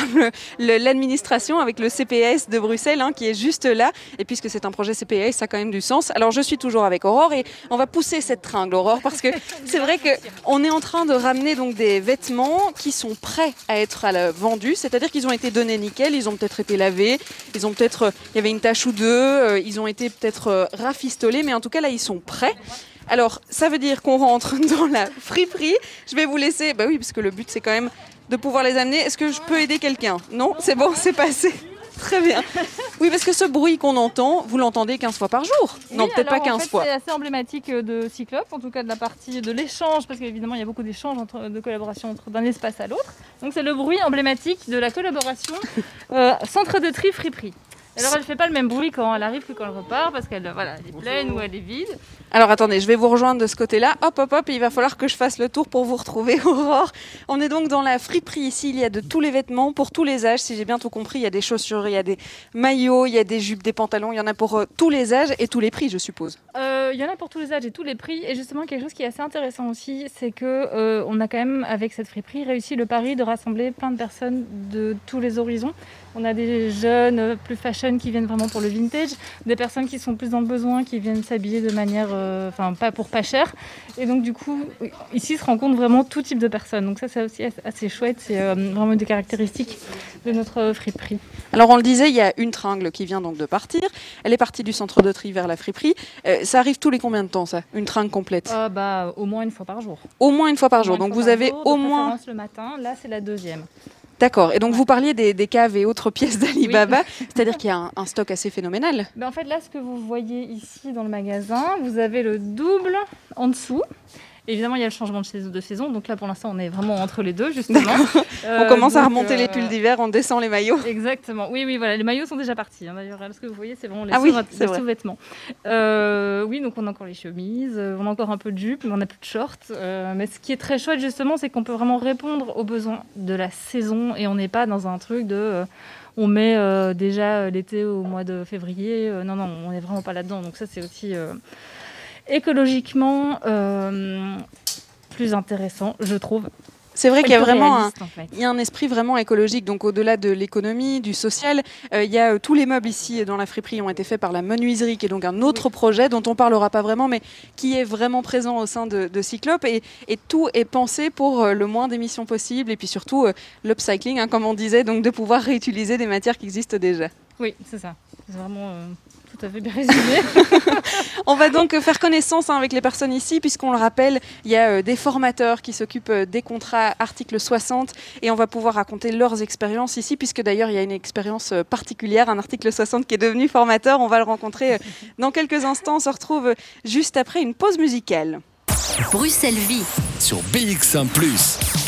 l'administration avec le CPS de Bruxelles hein, qui est juste là. Et puisque c'est un projet CPS, ça a quand même du sens. Alors je suis toujours avec Aurore et on va pousser cette tringle Aurore parce que c'est vrai que on est en train de ramener donc des vêtements qui sont prêts à être vendus, c'est-à-dire c'est-à-dire qu'ils ont été donnés nickel, ils ont peut-être été lavés, ils ont peut-être, il y avait une tache ou deux, euh, ils ont été peut-être euh, rafistolés, mais en tout cas là ils sont prêts. Alors ça veut dire qu'on rentre dans la friperie. Je vais vous laisser, bah oui, parce que le but c'est quand même de pouvoir les amener. Est-ce que je peux aider quelqu'un? Non, c'est bon, c'est passé? Très bien. Oui, parce que ce bruit qu'on entend, vous l'entendez 15 fois par jour Non, peut-être pas 15 fois. C'est assez emblématique euh, de Cyclope, en tout cas de la partie de l'échange, parce qu'évidemment, il y a beaucoup d'échanges de collaboration entre d'un espace à l'autre. Donc, c'est le bruit emblématique de la collaboration euh, centre de tri friperie. Alors elle fait pas le même bruit quand elle arrive que quand elle repart parce qu'elle voilà, est pleine ou elle est vide. Alors attendez, je vais vous rejoindre de ce côté-là. Hop hop hop, il va falloir que je fasse le tour pour vous retrouver Aurore. On est donc dans la friperie ici, il y a de tous les vêtements pour tous les âges si j'ai bien tout compris, il y a des chaussures, il y a des maillots, il y a des jupes, des pantalons, il y en a pour euh, tous les âges et tous les prix, je suppose. Euh, il y en a pour tous les âges et tous les prix et justement quelque chose qui est assez intéressant aussi, c'est que euh, on a quand même avec cette friperie réussi le pari de rassembler plein de personnes de tous les horizons. On a des jeunes plus fashion qui viennent vraiment pour le vintage, des personnes qui sont plus dans le besoin, qui viennent s'habiller de manière, euh, enfin pas pour pas cher. Et donc du coup, ici se rencontre vraiment tout type de personnes. Donc ça c'est aussi assez chouette, c'est euh, vraiment des caractéristiques de notre friperie. Alors on le disait, il y a une tringle qui vient donc de partir. Elle est partie du centre de tri vers la friperie. Euh, ça arrive tous les combien de temps ça Une tringle complète? Bah, Au moins une fois par jour. Au moins une fois par jour. Donc vous avez au moins... le matin, là c'est la deuxième. D'accord. Et donc, vous parliez des, caves et autres pièces d'Alibaba, c'est-à-dire qu'il y a un, stock assez phénoménal. Ben, en fait, là, ce que vous voyez ici dans le magasin, vous avez le double en dessous. Évidemment, il y a le changement de saison. Donc là, pour l'instant, on est vraiment entre les deux, justement. on commence à remonter les euh, pulls d'hiver, on descend les maillots. Exactement. Oui, oui, voilà. Les maillots sont déjà partis. hein, D'ailleurs, ce que vous voyez, c'est vraiment les Ah oui, sous-vêtements. Euh, oui, donc on a encore les chemises, euh, on a encore un peu de jupe, mais on n'a plus de shorts. Euh, mais ce qui est très chouette, justement, c'est qu'on peut vraiment répondre aux besoins de la saison et on n'est pas dans un truc de. euh, on met euh, déjà l'été au mois de février. Euh, non, non, on n'est vraiment pas là-dedans. Donc ça, c'est aussi euh, écologiquement euh, plus intéressant, je trouve. C'est vrai qu'il y a vraiment un, réaliste, en fait. il y a un esprit vraiment écologique. Donc au-delà de l'économie, du social, euh, il y a euh, tous les meubles ici dans la friperie ont été faits par la menuiserie, qui est donc un autre projet dont on parlera pas vraiment, mais qui est vraiment présent au sein de, de Cyclope. Et, et tout est pensé pour euh, le moins d'émissions possible. Et puis surtout l'upcycling, hein, comme on disait, donc de pouvoir réutiliser des matières qui existent déjà. Oui, c'est ça. C'est vraiment euh, tout à fait bien résumé. On va donc faire connaissance hein, avec les personnes ici, puisqu'on le rappelle, il y a euh, des formateurs qui s'occupent euh, des contrats article 60 et on va pouvoir raconter leurs expériences ici, puisque d'ailleurs il y a une expérience euh, particulière, un article 60 qui est devenu formateur. On va le rencontrer euh, dans quelques instants. On se retrouve juste après une pause musicale. Bruxelles Vie. Sur BX1 ⁇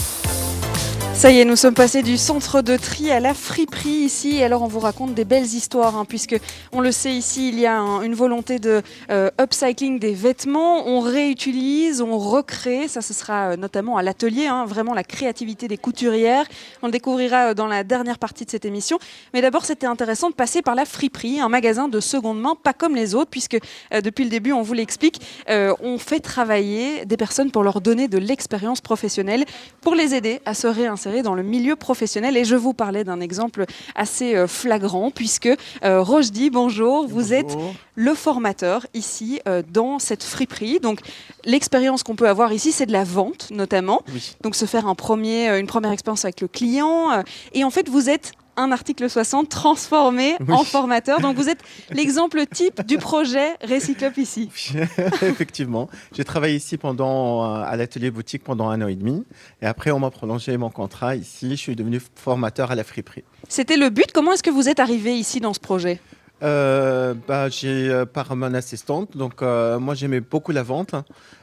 Ça y est, nous sommes passés du centre de tri à la friperie ici. Alors, on vous raconte des belles histoires, hein, puisque on le sait ici, il y a un- une volonté de euh, upcycling des vêtements. On réutilise, on recrée. Ça, ce sera euh, notamment à l'atelier, hein, vraiment la créativité des couturières. On le découvrira euh, dans la dernière partie de cette émission. Mais d'abord, c'était intéressant de passer par la friperie, un magasin de seconde main, pas comme les autres, puisque depuis le début, on vous l'explique, on fait travailler des personnes pour leur donner de l'expérience professionnelle pour les aider à se réinsérer dans le milieu professionnel. Et je vous parlais d'un exemple assez euh, flagrant, puisque euh, Rochdi, bonjour, vous êtes le formateur ici euh, dans cette friperie. Donc l'expérience qu'on peut avoir ici, c'est de la vente notamment. Oui. Donc se faire un premier, euh, une première expérience avec le client. et en fait, vous êtes un article 60 transformé Oui. en formateur. Donc vous êtes l'exemple type du projet Recyclop ici. Effectivement. J'ai travaillé ici pendant, euh, à l'atelier boutique pendant un an et demi. Et après, on m'a prolongé mon contrat ici. Je suis devenu formateur à la friperie. C'était le but. Comment est-ce que vous êtes arrivé ici dans ce projet? Euh, bah, j'ai euh, par mon assistante. Donc, euh, moi, j'aimais beaucoup la vente.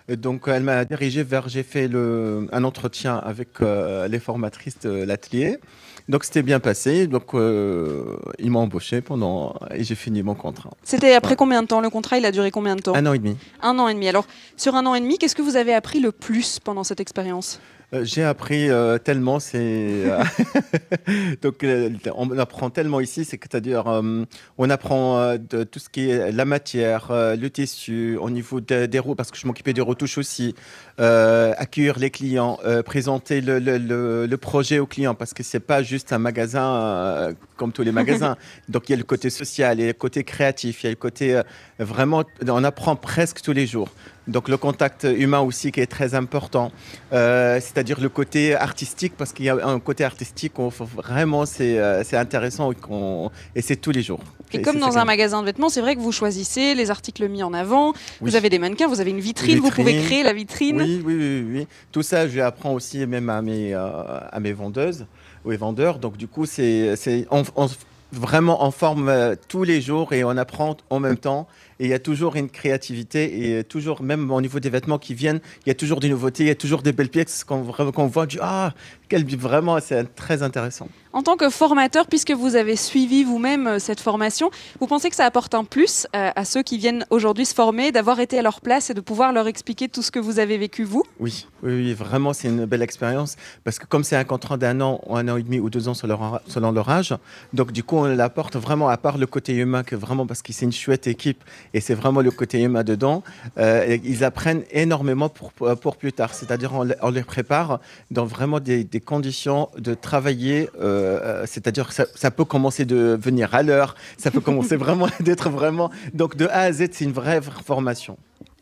Et donc, elle m'a dirigé vers. J'ai fait le, un entretien avec les formatrices de l'atelier. Donc, c'était bien passé. Donc, euh, ils m'ont embauché pendant. Et j'ai fini mon contrat. C'était après Ouais. combien de temps? Le contrat, il a duré combien de temps? Un an et demi. Un an et demi. Alors, sur un an et demi, qu'est-ce que vous avez appris le plus pendant cette expérience? J'ai appris euh, tellement, c'est euh, donc euh, on apprend tellement ici, c'est que c'est-à-dire euh, on apprend euh, de tout ce qui est la matière, euh, le tissu, au niveau de- des roues parce que je m'occupais des retouches aussi, euh, accueillir les clients, euh, présenter le, le- le- le projet aux clients parce que c'est pas juste un magasin euh, comme tous les magasins. donc il y a le côté social, il y a le côté créatif, il y a le côté euh, vraiment, on apprend presque tous les jours. Donc le contact humain aussi qui est très important. Euh, c'est-à-dire le côté artistique, parce qu'il y a un côté artistique, où faut vraiment c'est euh, intéressant et, c'est tous les jours. Et comme dans un magasin de vêtements, c'est vrai que vous choisissez les articles mis en avant. Oui. Vous avez des mannequins, vous avez une vitrine, vous pouvez créer la vitrine. Oui, oui, oui, oui. Tout ça, je apprends aussi même à mes, euh, à mes vendeuses ou les vendeurs. Donc du coup, c'est on, on- vraiment on forme euh, tous les jours et on apprend en même temps. Et il y a toujours une créativité et toujours, même au niveau des vêtements qui viennent, il y a toujours des nouveautés, il y a toujours des belles pièces qu'on voit. Du, ah, quel, vraiment, c'est très intéressant. En tant que formateur, puisque vous avez suivi vous-même euh, cette formation, vous pensez que ça apporte un plus euh, à ceux qui viennent aujourd'hui se former, d'avoir été à leur place et de pouvoir leur expliquer tout ce que vous avez vécu vous? Oui, oui, vraiment, c'est une belle expérience parce que comme c'est un contrat d'un an, ou un an et demi ou deux ans selon leur, âge, donc du coup, on l'apporte vraiment à part le côté humain que vraiment parce que c'est une chouette équipe et c'est vraiment le côté humain dedans. euh, ils apprennent énormément pour, pour plus tard, c'est-à-dire on, les- prépare dans vraiment des, conditions de travailler, euh, c'est-à-dire que ça, ça peut commencer de venir à l'heure, ça peut commencer vraiment d'être vraiment donc de A à Z, c'est une vraie formation.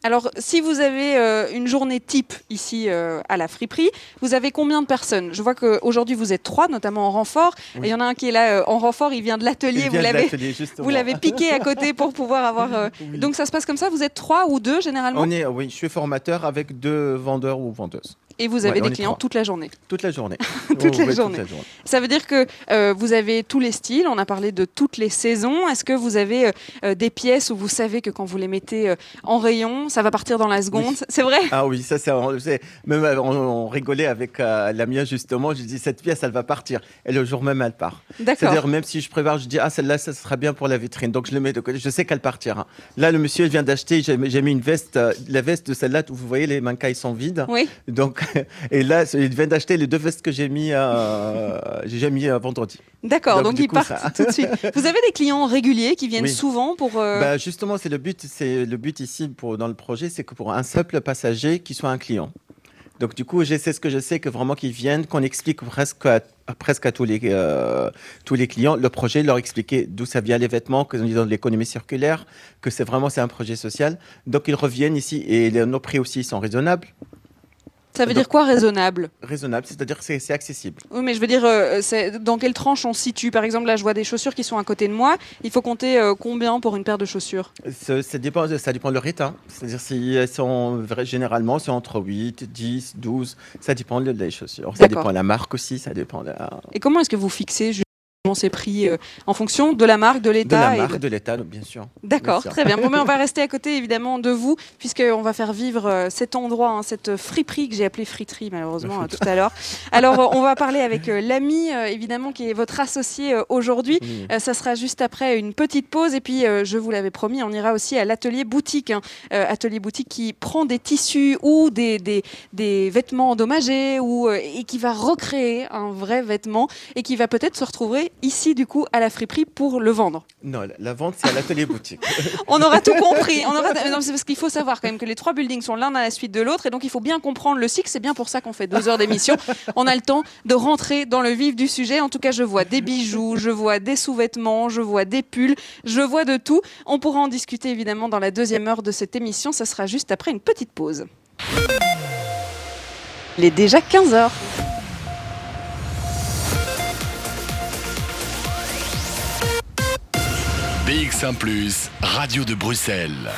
Alors, si vous avez euh, une journée type ici euh, à la friperie, vous avez combien de personnes? Je vois qu'aujourd'hui, vous êtes trois, notamment en renfort. Oui. Et il y en a un qui est là euh, en renfort, il vient de l'atelier. Vous l'avez piqué à côté pour pouvoir avoir... Oui. Donc, ça se passe comme ça Vous êtes trois ou deux, généralement? On est, oui, je suis formateur avec deux vendeurs ou vendeuses. Et vous avez Ouais, des clients toute la journée. Toute la journée. Toute la Ouais, journée. Ça veut dire que euh, vous avez tous les styles, on a parlé de toutes les saisons. Est-ce que vous avez euh, euh, des pièces où vous savez que quand vous les mettez euh, en rayon, ça va partir dans la seconde? Oui. C'est vrai? Ah oui, ça c'est, même on, on rigolait avec la mienne justement. Je dis cette pièce, elle va partir. Et le jour même, elle part. D'accord. C'est-à-dire même si je prépare, je dis ah celle-là, ça sera bien pour la vitrine. Donc je le mets de côté. Je sais qu'elle partira. Là, le monsieur vient d'acheter. J'ai mis une veste, la veste de celle-là. où Vous voyez, les mannequins ils sont vides. Oui, Donc et là, il vient d'acheter les deux vestes que j'ai mis. euh, j'ai mis euh, vendredi. d'accord. Donc, ils partent ça- tout de suite. Vous avez des clients réguliers qui viennent Oui. souvent pour. euh, Bah, justement, c'est le but. C'est le but ici pour dans le projet, c'est que pour un simple passager qui soit un client. Donc du coup, j'essaie ce que je sais que vraiment qu'ils viennent, qu'on explique presque à, à- presque à tous les euh, tous les clients le projet, leur expliquer d'où ça vient les vêtements, que nous dans l'économie circulaire, que c'est vraiment c'est un projet social. Donc ils reviennent ici et les- nos prix aussi sont raisonnables. Ça veut donc- dire quoi raisonnable Raisonnables, c'est-à-dire que c'est accessible. Oui, mais je veux dire, euh, dans quelle tranche on situe? Par exemple, là, je vois des chaussures qui sont à côté de moi. Il faut compter euh, combien pour une paire de chaussures? Ça, ça dépend, ça dépend de leur état. C'est-à-dire si elles sont généralement c'est entre 8, 10, 12, ça dépend de- des chaussures. Ça dépend de la marque aussi, ça dépend de la, Et comment est-ce que vous fixez ces prix euh, en fonction de la marque, de de l'État la et marque, de- de l'État, bien sûr. D'accord, très bien. Bon, mais on va rester à côté évidemment de vous, puisqu'on va faire vivre euh, cet endroit, hein, cette friperie que j'ai appelée friterie malheureusement euh, tout à l'heure. Alors, euh, on va parler avec euh, l'ami, évidemment, qui est votre associé aujourd'hui. Euh, ça sera juste après une petite pause. Et puis, je vous l'avais promis, on ira aussi à l'atelier boutique. hein. Atelier boutique qui prend des tissus ou des, des, des vêtements endommagés ou, et qui va recréer un vrai vêtement et qui va peut-être se retrouver ici, du coup, à la friperie pour le vendre. Non, la, vente, c'est à l'atelier boutique. On aura tout compris. On aura... Non, c'est parce qu'il faut savoir quand même que les trois buildings sont l'un à la suite de l'autre et donc il faut bien comprendre le cycle. C'est bien pour ça qu'on fait deux heures d'émission. On a le temps de rentrer dans le vif du sujet. En tout cas, je vois des bijoux, je vois des sous-vêtements, je vois des pulls, je vois de tout. On pourra en discuter évidemment dans la deuxième heure de cette émission. Ça sera juste après une petite pause. Il est déjà 15 heures. BX1 ⁇ Radio de Bruxelles.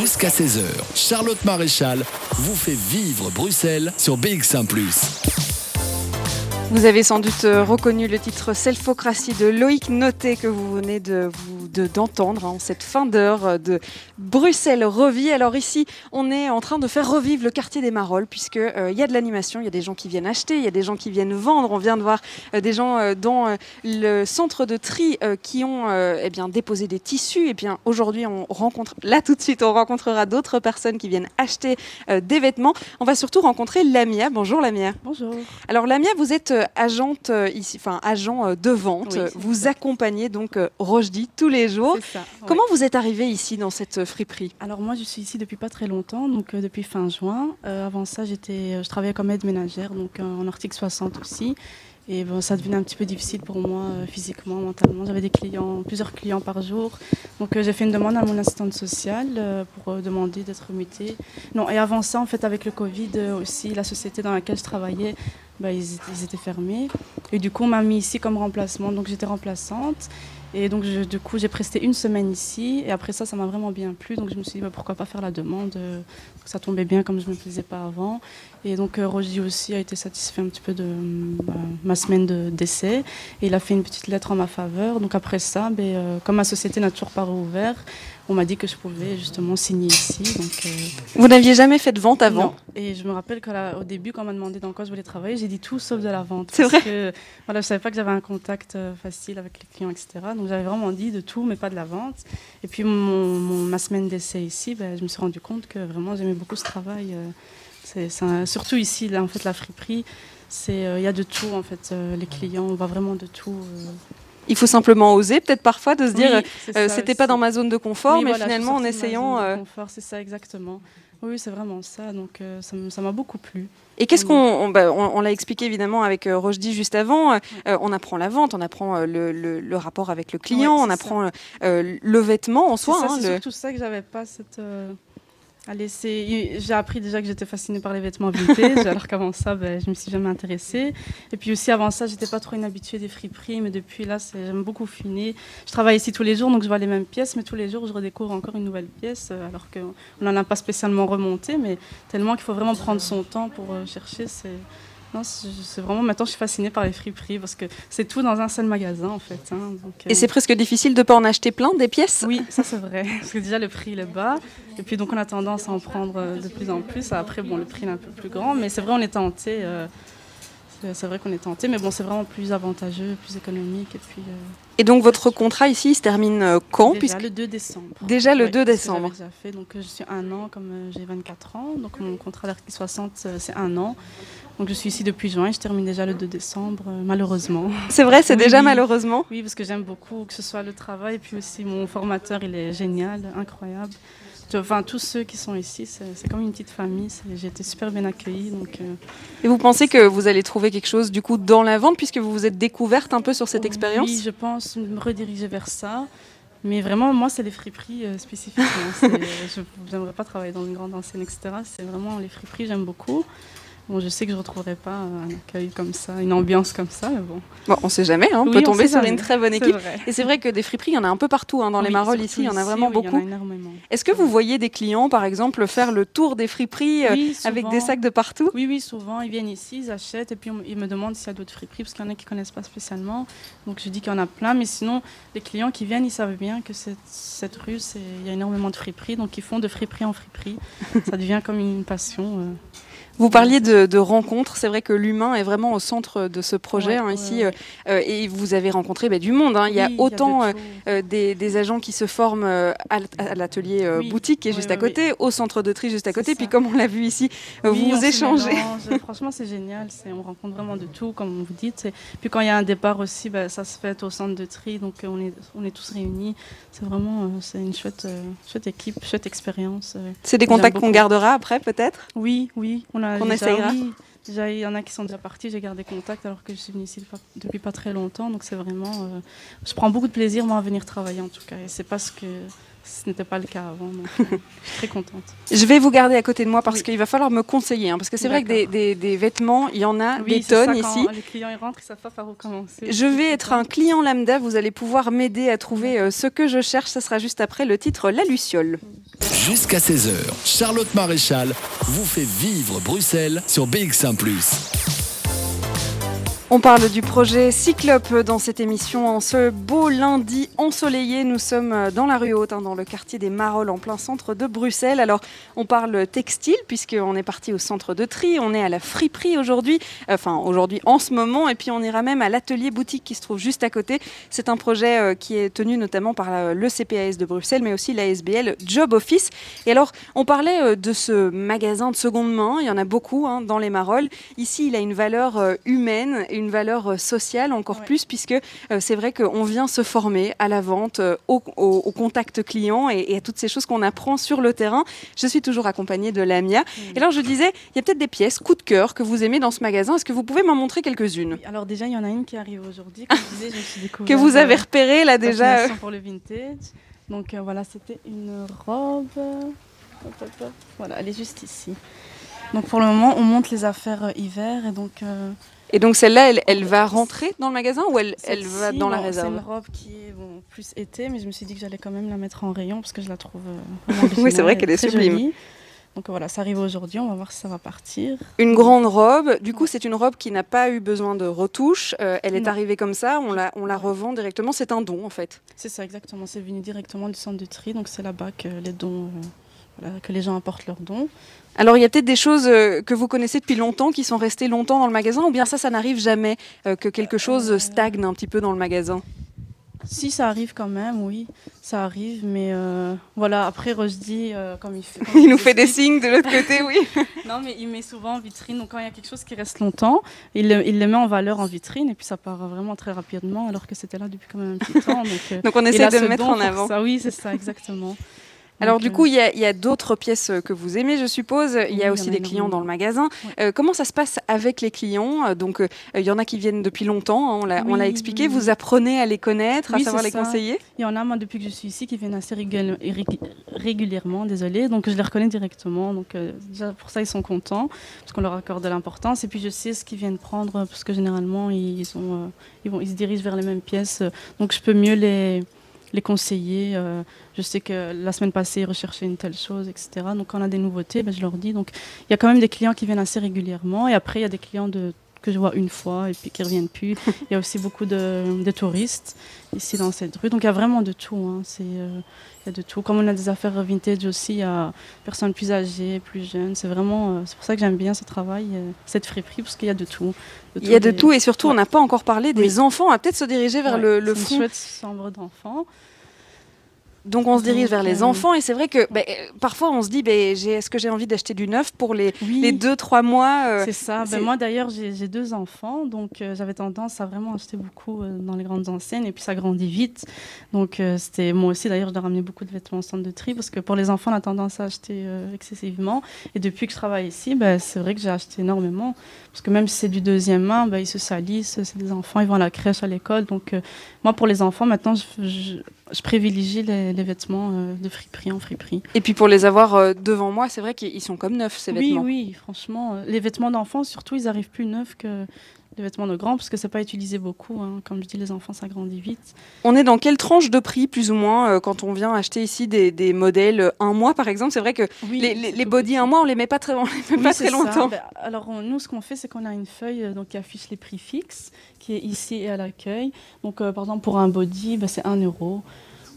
Jusqu'à 16h, Charlotte Maréchal vous fait vivre Bruxelles sur BX1 ⁇ Vous avez sans doute euh, reconnu le titre Selfocratie de Loïc Noté que vous venez de d'entendre en cette fin d'heure euh, de Bruxelles Revie. Alors ici, on est en train de faire revivre le quartier des Marolles puisque euh, il y a de l'animation, il y a des gens qui viennent acheter, il y a des gens qui viennent vendre. On vient de voir euh, des gens euh, dans le centre de tri qui ont eh bien déposé des tissus. Et bien aujourd'hui, on rencontre là tout de suite, on rencontrera d'autres personnes qui viennent acheter des vêtements. On va surtout rencontrer Lamia. Bonjour Lamia. Bonjour. Alors Lamia, vous êtes agente euh, ici, enfin agent euh, de vente. Oui, Euh, vous ça. accompagnez donc euh, Rochdi tous les jours. C'est ça. ouais. Comment vous êtes arrivé ici dans cette euh, friperie? Alors moi je suis ici depuis pas très longtemps, donc euh, depuis fin juin. Euh, avant ça j'étais, euh, je travaillais comme aide ménagère, donc euh, en article 60 aussi. Et bon, ça devenait un petit peu difficile pour moi euh, physiquement, mentalement. J'avais des clients, plusieurs clients par jour. Donc euh, j'ai fait une demande à mon assistante sociale euh, pour demander d'être mutée. Non, et avant ça, en fait, avec le Covid aussi, la société dans laquelle je travaillais, bah, ils, ils étaient fermés. Et du coup, on m'a mis ici comme remplacement. Donc j'étais remplaçante. Et donc, du coup, j'ai presté une semaine ici. Et après ça, ça m'a vraiment bien plu. Donc, je me suis dit, bah, pourquoi pas faire la demande euh, Ça tombait bien comme je ne me plaisais pas avant. Et donc, euh, Roger aussi a été satisfait un petit peu de euh, bah, ma semaine de- d'essai. Et il a fait une petite lettre en ma faveur. Donc, après ça, euh, comme ma société n'a toujours pas rouvert, on m'a dit que je pouvais justement signer ici. Donc, euh, Vous n'aviez jamais fait de vente avant non. Et je me rappelle qu'au début, quand on m'a demandé dans quoi je voulais travailler, j'ai dit tout sauf de la vente. C'est vrai que voilà, je savais pas que j'avais un contact euh, facile avec les clients, etc. Donc j'avais vraiment dit de tout, mais pas de la vente. Et puis mon, mon- ma semaine d'essai ici, ben, je me suis rendu compte que vraiment j'aimais beaucoup ce travail. euh, c'est, surtout ici, là, en fait, la friperie, euh, il y a de tout en fait. euh, les clients, on voit vraiment de tout. euh. Il faut simplement oser, peut-être parfois, de se dire, Oui, euh, ça c'était pas dans ma zone de confort, Oui, mais voilà, finalement en ma essayant. zone de euh, confort, c'est ça exactement. Oui, c'est vraiment ça. Donc euh, ça m'a beaucoup plu. Et qu'est-ce qu'on, on, bah, on- on l'a expliqué évidemment avec euh, Rochdi juste avant. euh, euh, on apprend la vente, on apprend euh, le, le- le rapport avec le client, Ouais, on apprend euh, le vêtement en soi. hein, c'est le- surtout ça que j'avais pas cette, euh, Allez. J'ai appris déjà que j'étais fascinée par les vêtements vintage, alors qu'avant ça, ben, je me suis jamais intéressée. Et puis aussi, avant ça, j'étais pas trop une habituée des friperies, mais depuis là, j'aime beaucoup finer. Je travaille ici tous les jours, donc je vois les mêmes pièces, mais tous les jours, je redécouvre encore une nouvelle pièce, euh, alors qu'on n'en a pas spécialement remonté, mais tellement qu'il faut vraiment prendre son temps pour euh, chercher. C'est... Non, c'est vraiment maintenant je suis fascinée par les friperies parce que c'est tout dans un seul magasin en fait. Hein, et c'est presque difficile de pas en acheter plein des pièces? Oui, ça c'est vrai parce que déjà le prix est bas et puis donc on a tendance à en prendre de plus en plus. Après bon le prix est un peu plus grand, mais c'est vrai on est tenté. Euh, c'est vrai qu'on est tenté, mais bon c'est vraiment plus avantageux, plus économique et puis. Euh, et donc votre contrat ici se termine euh, quand? Déjà le 2 décembre. Déjà le 2 décembre. Déjà fait. Donc je suis un an comme j'ai 24 ans, donc mon contrat d'article 60 c'est un an. Donc je suis ici depuis juin et je termine déjà le 2 décembre, euh, malheureusement. C'est vrai, c'est déjà malheureusement Oui, parce que j'aime beaucoup que ce soit le travail, puis aussi mon formateur, il est génial, incroyable. Enfin, tous ceux qui sont ici, c'est comme une petite famille. J'ai été super bien accueillie. Donc, euh, Et vous pensez que vous allez trouver quelque chose du coup dans la vente, puisque vous vous êtes découverte un peu sur cette expérience? Oui, je pense me rediriger vers ça. Mais vraiment, moi, c'est les friperies euh, spécifiquement. je n'aimerais pas travailler dans une grande enseigne, etc. C'est vraiment les friperies, j'aime beaucoup. Bon, je sais que je ne retrouverai pas un accueil comme ça, une ambiance comme ça, mais bon. Bon, on ne sait jamais, hein, on peut tomber sur une très bonne équipe. Et c'est vrai que des friperies, il y en a un peu partout hein, dans les Marolles ici, il y en a vraiment beaucoup. Est-ce que vous voyez des clients, par exemple, faire le tour des friperies euh, avec des sacs de partout? Oui, oui, souvent. Ils viennent ici, ils achètent et puis ils me demandent s'il y a d'autres friperies, parce qu'il y en a qui ne connaissent pas spécialement. Donc je dis qu'il y en a plein, mais sinon, les clients qui viennent, ils savent bien que cette, cette rue, il y a énormément de friperies, donc ils font de friperie en friperie. ça devient comme une passion. Euh. Vous parliez de, rencontres. C'est vrai que l'humain est vraiment au centre de ce projet hein, ici. Euh, euh, et vous avez rencontré bah, du monde. Hein. Il y a autant euh, des, agents qui se forment à, l'atelier boutique qui est juste à côté, au centre de tri juste à côté. Puis comme on l'a vu ici, vous échangez. Franchement, c'est génial. On rencontre vraiment de tout, comme vous dites. Et puis quand il y a un départ aussi, bah, ça se fait au centre de tri. Donc on est, on est tous réunis. C'est vraiment c'est une chouette, chouette équipe, chouette expérience. C'est des contacts qu'on gardera après, peut-être? Oui, oui. On a on essayera. déjà, il y en a qui sont déjà partis, j'ai gardé contact alors que je suis venue ici depuis pas très longtemps. Donc c'est vraiment. Euh, je prends beaucoup de plaisir, moi, à venir travailler en tout cas. Et c'est parce que ce n'était pas le cas avant. Donc, euh, je suis très contente. Je vais vous garder à côté de moi parce qu'il va falloir me conseiller. Hein, parce que c'est vrai que des, vêtements, il y en a des tonnes ici. les clients ils rentrent, ils savent pas par où commencer. Je vais être un client lambda. Vous allez pouvoir m'aider à trouver euh, ce que je cherche. Ce sera juste après le titre La Luciole. Jusqu'à 16h, Charlotte Maréchal vous fait vivre Bruxelles sur BX1 ⁇ on parle du projet Cyclope dans cette émission en ce beau lundi ensoleillé. Nous sommes dans la rue Haute, hein, dans le quartier des Marolles, en plein centre de Bruxelles. Alors, on parle textile, puisqu'on est parti au centre de tri. On est à la friperie aujourd'hui, enfin, aujourd'hui en ce moment. Et puis, on ira même à l'atelier boutique qui se trouve juste à côté. C'est un projet euh, qui est tenu notamment par euh, le CPAS de Bruxelles, mais aussi la SBL Job Office. Et alors, on parlait euh, de ce magasin de seconde main. Il y en a beaucoup hein, dans les Marolles. Ici, il a une valeur humaine une valeur euh, sociale encore plus, puisque euh, c'est vrai qu'on vient se former à la vente, euh, au, contact client et, à toutes ces choses qu'on apprend sur le terrain. Je suis toujours accompagnée de Lamia. Et alors je disais, il y a peut-être des pièces coup de cœur que vous aimez dans ce magasin. Est-ce que vous pouvez m'en montrer quelques-unes? Alors déjà, il y en a une qui arrive aujourd'hui. que vous avez repéré là déjà. Pour le vintage. Donc voilà, c'était une robe. Voilà, elle est juste ici. Donc pour le moment, on monte les affaires hiver et donc et donc celle-là, elle, va rentrer dans le magasin ou elle, elle va dans la réserve C'est une robe qui est plus été, mais je me suis dit que j'allais quand même la mettre en rayon parce que je la trouve euh, Oui, c'est vrai qu'elle est sublime. Donc voilà, ça arrive aujourd'hui, on va voir si ça va partir. Une grande robe, du coup c'est une robe qui n'a pas eu besoin de retouche, euh, elle est arrivée comme ça, on la, on la revend directement, c'est un don en fait. C'est ça exactement, c'est venu directement du centre de tri, donc c'est là-bas que les dons, euh, que les gens apportent leurs dons. Alors il y a peut-être des choses euh, que vous connaissez depuis longtemps qui sont restées longtemps dans le magasin ou bien ça, ça n'arrive jamais euh, que quelque chose stagne un petit peu dans le magasin? Si, ça arrive quand même, oui, ça arrive, mais euh, voilà, après Rojdi, comme il fait... il, nous fait des signes de l'autre côté, oui. non, mais il met souvent en vitrine, donc quand il y a quelque chose qui reste longtemps, il le, il le met en valeur en vitrine, et puis ça part vraiment très rapidement, alors que c'était là depuis quand même un petit temps. Donc, donc on essaie de le mettre en avant. Ça. Oui, c'est ça, exactement. Alors Donc, du euh, coup, il y a, d'autres pièces que vous aimez, je suppose. Il y a aussi des clients dans le magasin. Ouais. Euh, comment ça se passe avec les clients? Euh, Donc, euh, il y en a qui viennent depuis longtemps, hein, on l'a Oui, expliqué. oui, Vous apprenez à les connaître, à savoir les ça. conseiller? Il y en a, moi, depuis que je suis ici, qui viennent assez régul- rég- régulièrement, désolé. Donc, je les reconnais directement. Donc, euh, déjà, pour ça, ils sont contents, parce qu'on leur accorde de l'importance. Et puis, je sais ce qu'ils viennent prendre, euh, parce que généralement, ils, sont, euh, ils, vont, ils se dirigent vers les mêmes pièces. euh, Donc, je peux mieux les, les conseiller. euh, je sais que la semaine passée, ils recherchaient une telle chose, etc. Donc, quand on a des nouveautés, ben, je leur dis. Donc, il y a quand même des clients qui viennent assez régulièrement. Et après, il y a des clients de que je vois une fois et puis qui reviennent plus. Il y a aussi beaucoup de, de touristes ici dans cette rue. Donc il y a vraiment de tout. hein. C'est, euh, il y a de tout. Comme on a des affaires vintage aussi, il y a personnes plus âgées, plus jeunes. C'est vraiment, euh, c'est pour ça que j'aime bien ce travail, euh, cette friperie, parce qu'il y a de tout. Il y a de des- tout et surtout, on n'a pas encore parlé des enfants. On va peut-être se diriger vers Ouais, le, le c'est fond. Une chouette chambre d'enfants. Donc on se dirige vers les euh, enfants et c'est vrai que ben, euh, parfois on se dit j'ai- est-ce que j'ai envie d'acheter du neuf pour les, Oui. les deux trois mois euh, C'est ça. Ben moi d'ailleurs j'ai deux enfants, donc euh, j'avais tendance à vraiment acheter beaucoup euh, dans les grandes enseignes et puis ça grandit vite. Donc c'était moi aussi d'ailleurs je dois ramener beaucoup de vêtements au centre de tri parce que pour les enfants on a tendance à acheter excessivement. Et depuis que je travaille ici, ben, c'est vrai que j'ai acheté énormément parce que même si c'est du deuxième main, ben, ils se salissent, c'est des enfants, ils vont à la crèche, à l'école. Donc moi pour les enfants maintenant je, je, je privilégie les, les vêtements euh, de friperie en friperie. Et puis pour les avoir euh, devant moi, c'est vrai qu'ils sont comme neufs ces Oui, vêtements. oui, franchement. euh, Les vêtements d'enfants, surtout, ils arrivent plus neufs que les vêtements de grands, parce que c'est pas utilisé beaucoup. hein. Comme je dis, les enfants, ça grandit vite. On est dans quelle tranche de prix plus ou moins euh, quand on vient acheter ici des, des modèles un mois par exemple? C'est vrai que Oui, les, les, les body un mois on les met pas très, on les met Oui, pas très longtemps. Ben, alors, on- nous, ce qu'on fait, c'est qu'on a une feuille euh, donc, qui affiche les prix fixes, qui est ici et à l'accueil. Donc, euh, par exemple, pour un body, ben, c'est 1 euro.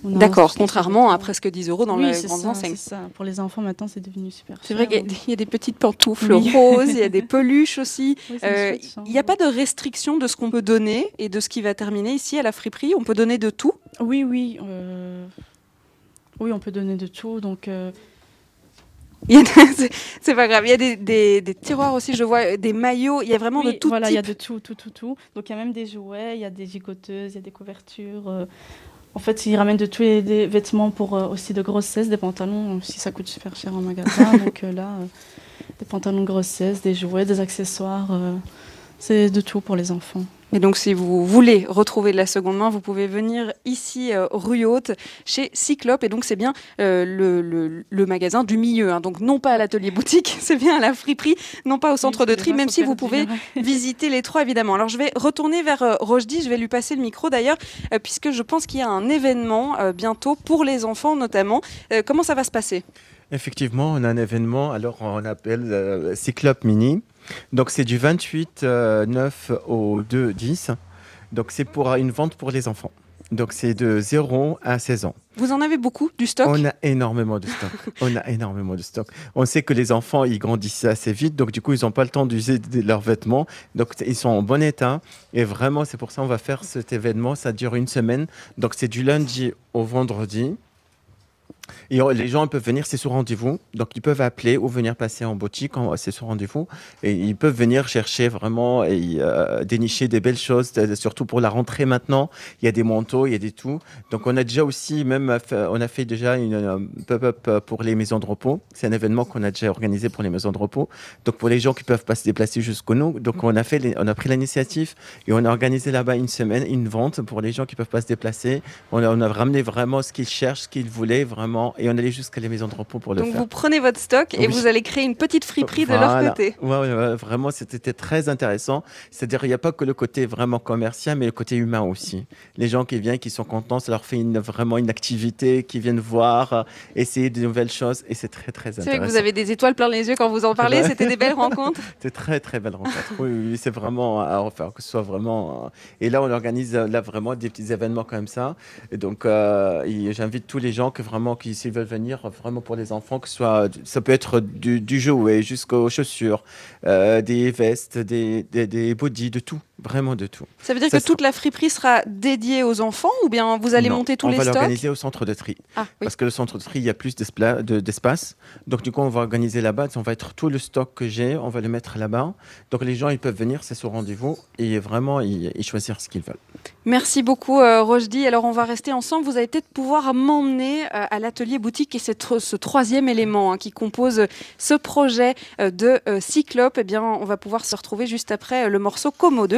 D'accord, contrairement à presque 10 euros dans oui, les grandes ça, enseignes. ça. Pour les enfants, maintenant, c'est devenu super C'est vrai qu'il y a des- il y a des petites pantoufles Oui. roses, il y a des peluches aussi. Oui, Euh. Il n'y a pas de restriction de ce qu'on peut donner et de ce qui va terminer ici à la friperie. On peut donner de tout. Oui, oui. euh, Oui, on peut donner de tout. Donc, euh, c'est- pas grave. Il y a des, des- des tiroirs aussi, je vois, euh, des maillots. Il y a vraiment Oui, de tout voilà, il y a de tout, tout, tout, tout. Donc il y a même des jouets, il y a des gigoteuses, il y a des couvertures. euh. En fait, ils ramènent de tous les des vêtements pour euh, aussi de grossesse, des pantalons, si ça coûte super cher en magasin. donc euh, là, euh, des pantalons de grossesse, des jouets, des accessoires. c'est de tout pour les enfants. Et donc, si vous voulez retrouver de la seconde main, vous pouvez venir ici, euh, rue Haute, chez Cyclope. Et donc, c'est bien euh, le, le- le magasin du milieu. hein. Donc, non pas à l'atelier boutique, c'est bien à la friperie, non pas au centre Oui, de tri, même si vous pouvez visiter les trois, évidemment. Alors, je vais retourner vers euh, Rochdi. Je vais lui passer le micro d'ailleurs, euh, puisque je pense qu'il y a un événement euh, bientôt pour les enfants notamment. Euh, comment ça va se passer? Effectivement, on a un événement, alors on appelle euh, Cyclope Mini. Donc c'est du 28 euh, 9 au 2 10. Donc c'est pour une vente pour les enfants. Donc c'est de 0 à 16 ans. Vous en avez beaucoup du stock? On a énormément de stock. On a énormément de stock. On sait que les enfants, ils grandissent assez vite, donc du coup, ils n'ont pas le temps d'user de leurs vêtements. Donc ils sont en bon état. Et vraiment, c'est pour ça qu'on va faire cet événement. Ça dure une semaine. Donc c'est du lundi au vendredi. Euh, les gens peuvent venir, c'est sur rendez-vous. Donc, ils peuvent appeler ou venir passer en boutique, c'est sur rendez-vous. Et ils peuvent venir chercher vraiment et euh, dénicher des belles choses, euh, surtout pour la rentrée maintenant. Il y a des manteaux, il y a des tout. Donc, on a déjà aussi, même, fait- on a fait déjà une euh, pop-up euh, pour les maisons de repos. C'est un événement qu'on a déjà organisé pour les maisons de repos. Donc, pour les gens qui peuvent pas se déplacer jusqu'au nous. Donc, on a, fait on a pris l'initiative et on a organisé là-bas une semaine, une vente pour les gens qui peuvent pas se déplacer. On a ramené vraiment ce qu'ils cherchent, ce qu'ils voulaient vraiment. Et on allait jusqu'à les maisons de repos pour le Donc faire. vous prenez votre stock et Oui. vous allez créer une petite friperie de leur côté. Ouais, vraiment, c'était très intéressant. C'est-à-dire, il n'y a pas que le côté vraiment commercial, mais le côté humain aussi. Les gens qui viennent, qui sont contents, ça leur fait une, vraiment une activité, qui viennent voir, euh, essayer de nouvelles choses, et c'est très, très C'est intéressant. vrai que vous avez des étoiles plein les yeux quand vous en parlez. C'était des belles rencontres. C'est très très belle rencontre. Oui, oui, c'est vraiment à refaire, que ce soit vraiment. euh, Et là, on organise euh, là vraiment des petits événements comme ça. Et donc, euh, j'invite tous les gens que vraiment, qui s'ils veulent venir, vraiment pour les enfants, que soit, ça peut être du, du jouet jusqu'aux chaussures, euh, des vestes, des, des, des bodys, de tout. Vraiment de tout. Ça veut dire Ça que toute la friperie sera dédiée aux enfants ou bien vous allez Non, monter tous on les va stocks l'organiser au centre de tri. Ah, oui. Parce que le centre de tri, il y a plus d'espla- de- d'espace. Donc, du coup, on va organiser là-bas. On va être tout le stock que j'ai, on va le mettre là-bas. Donc, les gens, ils peuvent venir, c'est sur rendez-vous, et vraiment, ils, ils choisir ce qu'ils veulent. Merci beaucoup, euh, Rojdi. Alors, on va rester ensemble. Vous allez peut-être pouvoir m'emmener euh, à l'atelier boutique et c'est tr- ce troisième élément hein, qui compose ce projet euh, de euh, Cyclope. Eh bien, on va pouvoir se retrouver juste après euh, le morceau Como de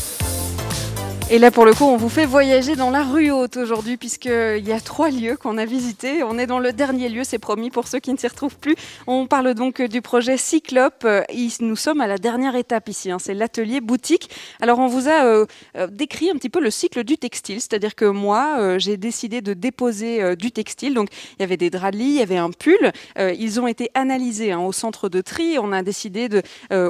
Et là, pour le coup, on vous fait voyager dans la rue haute aujourd'hui, puisqu'il y a trois lieux qu'on a visités. On est dans le dernier lieu, c'est promis pour ceux qui ne s'y retrouvent plus. On parle donc du projet Cyclope. Euh, Nous sommes à la dernière étape ici, hein, c'est l'atelier boutique. Alors, on vous a euh, euh, décrit un petit peu le cycle du textile, c'est-à-dire que moi, euh, j'ai décidé de déposer euh, du textile. Donc, il y avait des draps de lit, il y avait un pull. Ils ont été analysés hein, au centre de tri. On a décidé de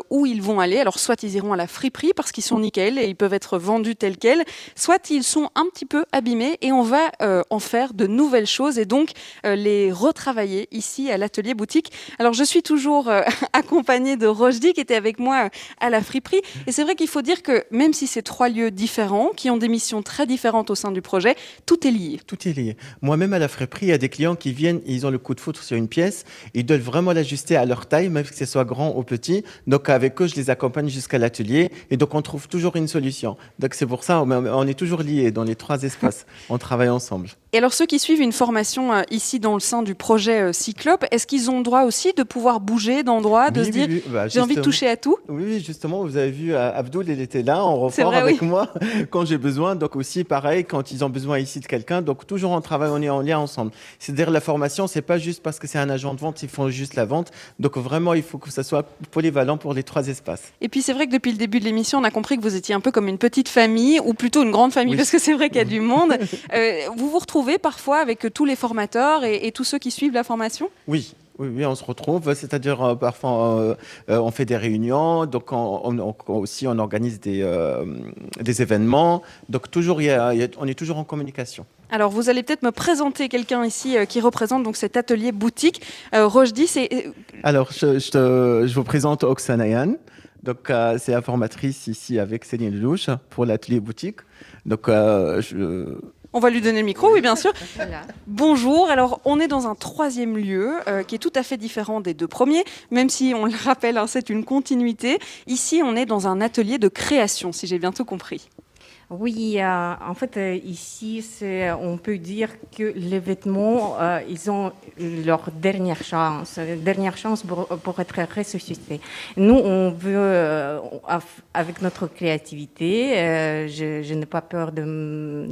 où ils vont aller. Alors, soit ils iront à la friperie parce qu'ils sont nickel et ils peuvent être vendus tels quels, soit ils sont un petit peu abîmés et on va euh, en faire de nouvelles choses et donc euh, les retravailler ici à l'atelier boutique. Alors, je suis toujours euh, accompagnée de Rojdi qui était avec moi à la friperie. Et c'est vrai qu'il faut dire que même si c'est trois lieux différents, qui ont des missions très différentes au sein du projet, tout est lié. Tout est lié. Moi-même, à la friperie, il y a des clients qui viennent, ils ont le coup de foudre sur une pièce, ils doivent vraiment l'ajuster à leur taille, même que ce soit grand ou petit. Donc, avec eux, je les accompagne jusqu'à l'atelier. Et donc, on trouve toujours une solution. Donc, c'est pour ça, on on est toujours liés dans les trois espaces. On travaille ensemble. Et alors, ceux qui suivent une formation euh, ici dans le sein du projet euh, Cyclope, est-ce qu'ils ont le droit aussi de pouvoir bouger d'endroit, de Oui, se oui, dire oui. Bah, j'ai envie de toucher à tout? Oui, justement, vous avez vu, euh, Abdoul, il était là en renfort avec moi quand j'ai besoin. Donc aussi, pareil, quand ils ont besoin ici de quelqu'un. Donc toujours on travaille, on est en lien ensemble. C'est-à-dire la formation, c'est pas juste parce que c'est un agent de vente, ils font juste la vente. Donc vraiment, il faut que ça soit polyvalent pour les trois espaces. Et puis c'est vrai que depuis le début de l'émission, on a compris que vous étiez un peu comme une petite famille, ou plutôt une grande famille, parce que c'est vrai qu'il y a du monde. Euh, vous vous retrouvez parfois avec euh, tous les formateurs et, et tous ceux qui suivent la formation? Oui. Oui, oui, on se retrouve, c'est-à-dire euh, parfois euh, euh, on fait des réunions, donc on, on- on- aussi on organise des, des événements, donc toujours il y a- il y a- on est toujours en communication. Alors vous allez peut-être me présenter quelqu'un ici qui représente donc cet atelier boutique. Rojdi, c'est Alors, je, je te- je vous présente Oksana Yan. Donc, c'est informatrice ici avec Céline Lelouch pour l'atelier boutique. Donc, je- On va lui donner le micro, oui, bien sûr. Bonjour. Alors, on est dans un troisième lieu euh, qui est tout à fait différent des deux premiers, même si on le rappelle, hein, c'est une continuité. Ici, on est dans un atelier de création, si j'ai bien tout compris. Oui, euh, en fait, euh, ici, c'est- on peut dire que les vêtements, euh, ils ont leur dernière chance, euh, dernière chance pour, pour être ressuscités. Nous, on veut, euh, avec notre créativité, euh, je, je n'ai pas peur de,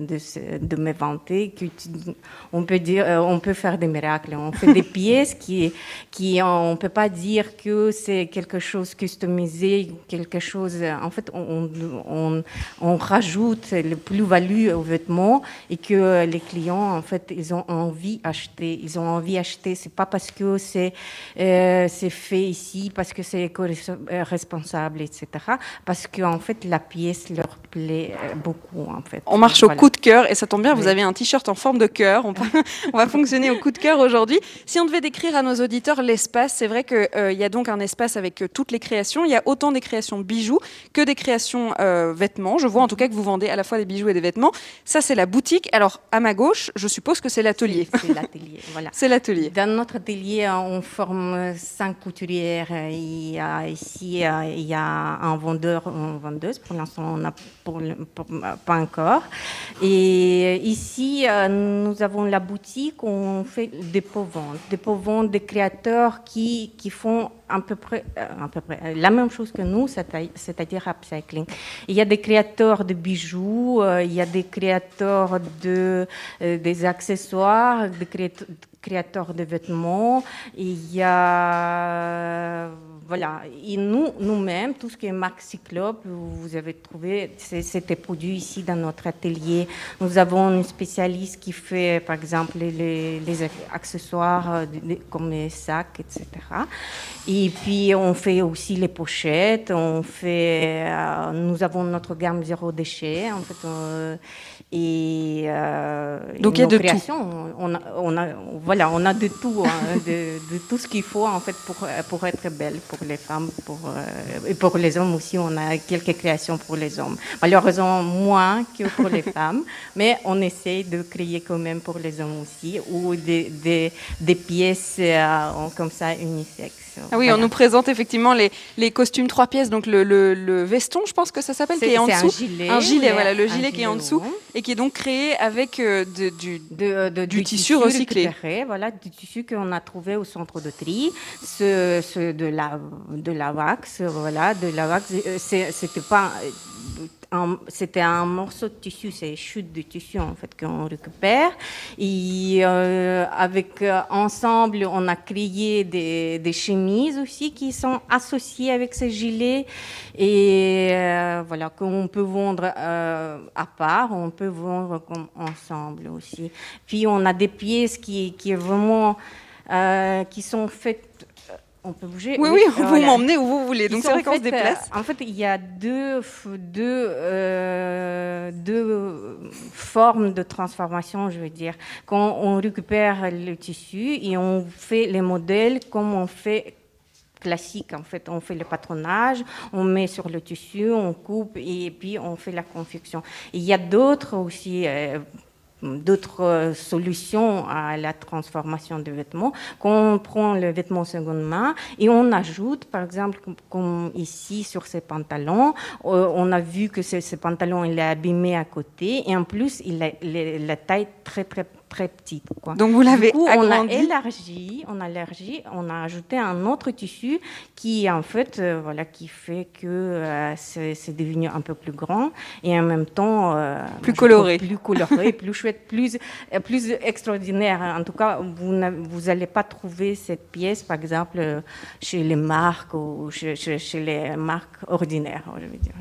de, de me vanter, on, peut dire, euh, on peut faire des miracles. On fait des pièces qui, qui on ne peut pas dire que c'est quelque chose customisé, quelque chose. En fait, on, on, on rajoute le plus-value aux vêtements et que les clients, en fait, ils ont envie d'acheter. Ils ont envie d'acheter. C'est pas parce que c'est euh, fait ici, parce que c'est éco-responsable, etc. Parce qu'en fait, la pièce leur plaît euh, beaucoup, en fait. On marche au coup de cœur et ça tombe bien, vous avez un t-shirt en forme de cœur. On, va- on va fonctionner au coup de cœur aujourd'hui. Si on devait décrire à nos auditeurs l'espace, c'est vrai qu'il y a donc un espace avec euh, toutes les créations. Il y a autant des créations bijoux que des créations euh, vêtements. Je vois en tout cas que vous vendez à la fois des bijoux et des vêtements. Ça, c'est la boutique. Alors, à ma gauche, je suppose que c'est l'atelier. C'est l'atelier, voilà. C'est l'atelier. Dans notre atelier, on forme cinq couturières. Il y a ici, euh, il y a un vendeur, une vendeuse. Pour l'instant, on n'a pas encore. Et ici, euh, nous avons la boutique. On fait des pots-ventes, des pots-ventes des créateurs qui, qui font à peu près, euh, à peu près euh, la même chose que nous, c'est-à- c'est-à-dire upcycling. Il y a des créateurs de bijoux, euh, il y a des créateurs de, des accessoires, des créat- créateurs de vêtements, il y a voilà. Et nous, nous-mêmes, tout ce qui est marque Cyclope, vous avez trouvé, c'était produit ici dans notre atelier. Nous avons une spécialiste qui fait, par exemple, les, accessoires euh, comme les sacs, etc. Et puis, on fait aussi les pochettes. On fait, euh, nous avons notre gamme zéro déchet. En fait, et euh, donc il y a de tout. On a, on a, voilà, on a de tout, hein, de, de, tout ce qu'il faut en fait pour, pour être belle pour les femmes, pour, euh, et pour les hommes aussi. On a quelques créations pour les hommes, malheureusement moins que pour les femmes, mais on essaie de créer quand même pour les hommes aussi ou des, des, des pièces euh, comme ça unisexes. Ah oui, on nous présente effectivement les, les costumes trois pièces, donc le, le, veston, je pense que ça s'appelle, qui est en dessous. Un gilet. Un gilet, voilà, le gilet qui est en dessous et qui est donc créé avec euh, de, du, de, du, tissu, recyclé. voilà, du tissu qu'on a trouvé au centre de tri, ce, ce de la de la wax, voilà, de la wax. Euh, c'était pas c'était un morceau de tissu, c'est chute de tissu en fait qu'on récupère. Et euh, avec euh, ensemble, on a créé des, des, chemises aussi qui sont associées avec ces gilets et euh, voilà qu'on peut vendre à part, on peut vendre comme ensemble aussi. Puis on a des pièces qui, qui vraiment qui sont faites on peut bouger. Oui, oui, vous m'emmenez où vous voulez. Donc c'est vrai qu'on se déplace. en fait, il y a deux, deux, euh, deux formes de transformation, je veux dire. Quand on récupère le tissu et on fait les modèles comme on fait classique. En fait, on fait le patronage, on met sur le tissu, on coupe et puis on fait la confection. il y a d'autres aussi. Euh, d'autres euh, solutions à la transformation des vêtements. Quand on prend le vêtement seconde main et on ajoute, par exemple, comme ici sur ces pantalons, euh, on a vu que ce, pantalon il est abîmé à côté et en plus il a la taille très très très petite. Quoi. Donc vous l'avez On a élargi, on a élargi, on a ajouté un autre tissu qui en fait, euh, voilà, qui fait que euh, c'est devenu un peu plus grand et en même temps euh, plus coloré, plus coloré, plus chouette, plus plus extraordinaire. En tout cas, vous vous n'allez pas trouver cette pièce, par exemple, chez les marques ou chez, chez les marques ordinaires, je veux dire.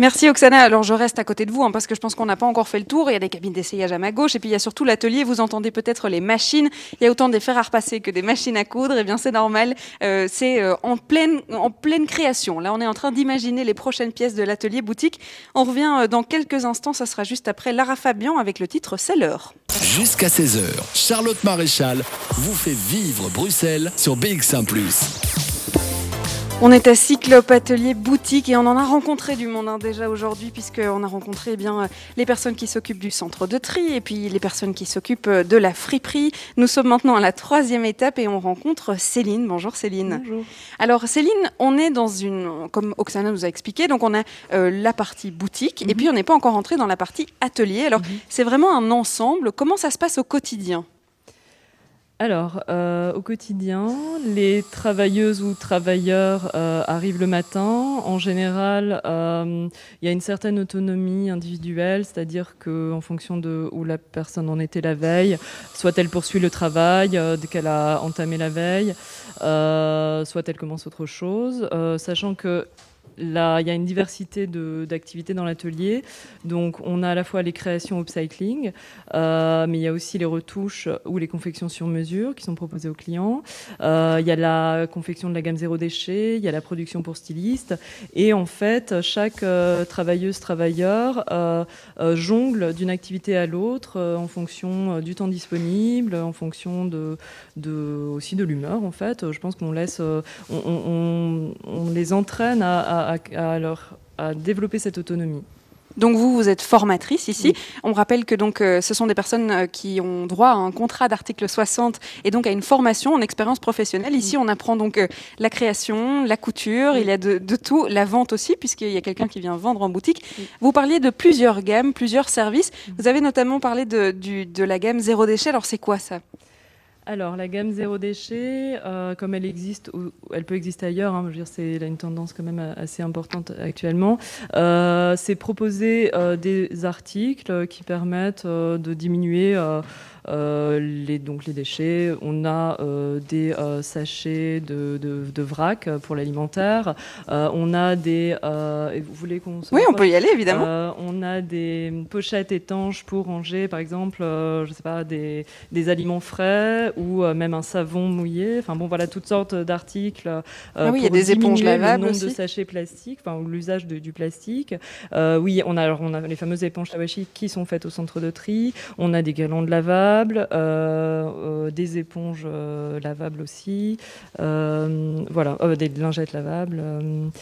Merci Oksana. Alors je reste à côté de vous hein, parce que je pense qu'on n'a pas encore fait le tour. Il y a des cabines d'essayage à ma gauche et puis il y a surtout l'atelier. Vous entendez peut-être les machines. Il y a autant des fers à repasser que des machines à coudre. Et eh bien c'est normal. Euh, c'est euh, en pleine en création. Là on est en train d'imaginer les prochaines pièces de l'atelier boutique. On revient euh, dans quelques instants. Ça sera juste après Lara Fabian avec le titre C'est l'heure. Jusqu'à 16h, Charlotte Maréchal vous fait vivre Bruxelles sur BX1 ⁇ on est à Cyclope Atelier Boutique et on en a rencontré du monde hein, déjà aujourd'hui puisqu'on a rencontré eh bien les personnes qui s'occupent du centre de tri et puis les personnes qui s'occupent de la friperie. Nous sommes maintenant à la troisième étape et on rencontre Céline. Bonjour Céline. Bonjour. Alors Céline, on est dans une, comme Oksana nous a expliqué, donc on a euh, la partie boutique et mhm. puis on n'est pas encore entré dans la partie atelier. Alors mhm. c'est vraiment un ensemble. Comment ça se passe au quotidien? Alors, euh, au quotidien, les travailleuses ou travailleurs euh, arrivent le matin. En général, euh, il y a une certaine autonomie individuelle, c'est-à-dire qu'en fonction de où la personne en était la veille, soit elle poursuit le travail dès qu'elle a entamé la veille, soit elle commence autre chose, sachant que Il y a une diversité d'activités dans l'atelier. Donc, on a à la fois les créations upcycling, euh, mais il y a aussi les retouches ou les confections sur mesure qui sont proposées aux clients. Euh, il y a la confection de la gamme zéro déchet, il y a la production pour stylistes. Et en fait, chaque euh, travailleuse, travailleur jongle d'une activité à l'autre en fonction du temps disponible, en fonction aussi de l'humeur, en fait. Je pense qu'on laisse, on, les entraîne à, à, développer cette autonomie. Donc vous, vous êtes formatrice ici. On rappelle que donc euh, ce sont des personnes euh, qui ont droit à un contrat d'article 60 et donc à une formation en expérience professionnelle. Ici, on apprend donc euh, la création, la couture, il y a de, tout, la vente aussi, puisqu'il y a quelqu'un qui vient vendre en boutique. Vous parliez de plusieurs gammes, plusieurs services. Vous avez notamment parlé de, de la gamme zéro déchet. Alors c'est quoi ça? Alors, la gamme zéro déchet, euh, comme elle existe, ou elle peut exister ailleurs, hein, je veux dire, c'est une tendance quand même assez importante actuellement, euh, c'est proposer euh, des articles qui permettent de diminuer les, donc les déchets, on a des sachets de, de, vrac pour l'alimentaire, on a des... vous voulez qu'on Oui, on peut y aller, évidemment. on a des pochettes étanches pour ranger, par exemple, je sais pas, des, des aliments frais ou même un savon mouillé. Enfin bon, voilà, toutes sortes d'articles. ah oui, il y a des éponges lavables le nombre de sachets plastiques, enfin l'usage du plastique. Euh, oui, on a alors on a les fameuses éponges Tawashi qui sont faites au centre de tri. On a des guirlandes lavables, euh, euh, des éponges lavables aussi. voilà, des lingettes lavables.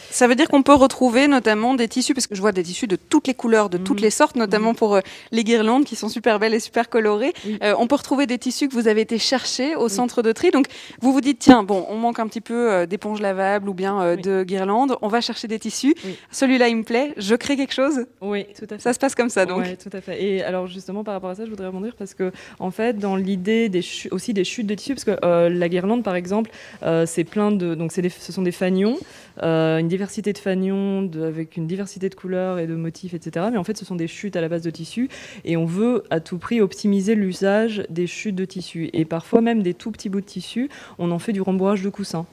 Ça veut dire qu'on peut retrouver notamment des tissus, parce que je vois des tissus de toutes les couleurs, de toutes mhm. les sortes, notamment mhm. pour les guirlandes qui sont super belles et super colorées. on peut retrouver des tissus que vous avez été chercher au centre de tri. Donc vous vous dites tiens bon, on manque un petit peu d'éponges lavables ou bien de guirlandes. On va chercher des tissus. Celui-là, il me plaît. Je crée quelque chose. Oui, tout à fait. Ça se passe comme ça, donc. Oui, tout à fait. Et alors, justement, par rapport à ça, je voudrais rebondir parce que, en fait, dans l'idée aussi des chutes de tissus, parce que euh, la guirlande, par exemple, euh, c'est plein de. Donc, des, ce sont des fanions, euh, une diversité de fanions avec une diversité de couleurs et de motifs, etc. Mais en fait, ce sont des chutes à la base de tissus et on veut à tout prix optimiser l'usage des chutes de tissus. Et parfois, même des tout petits bouts de tissu, on en fait du rembourrage de coussins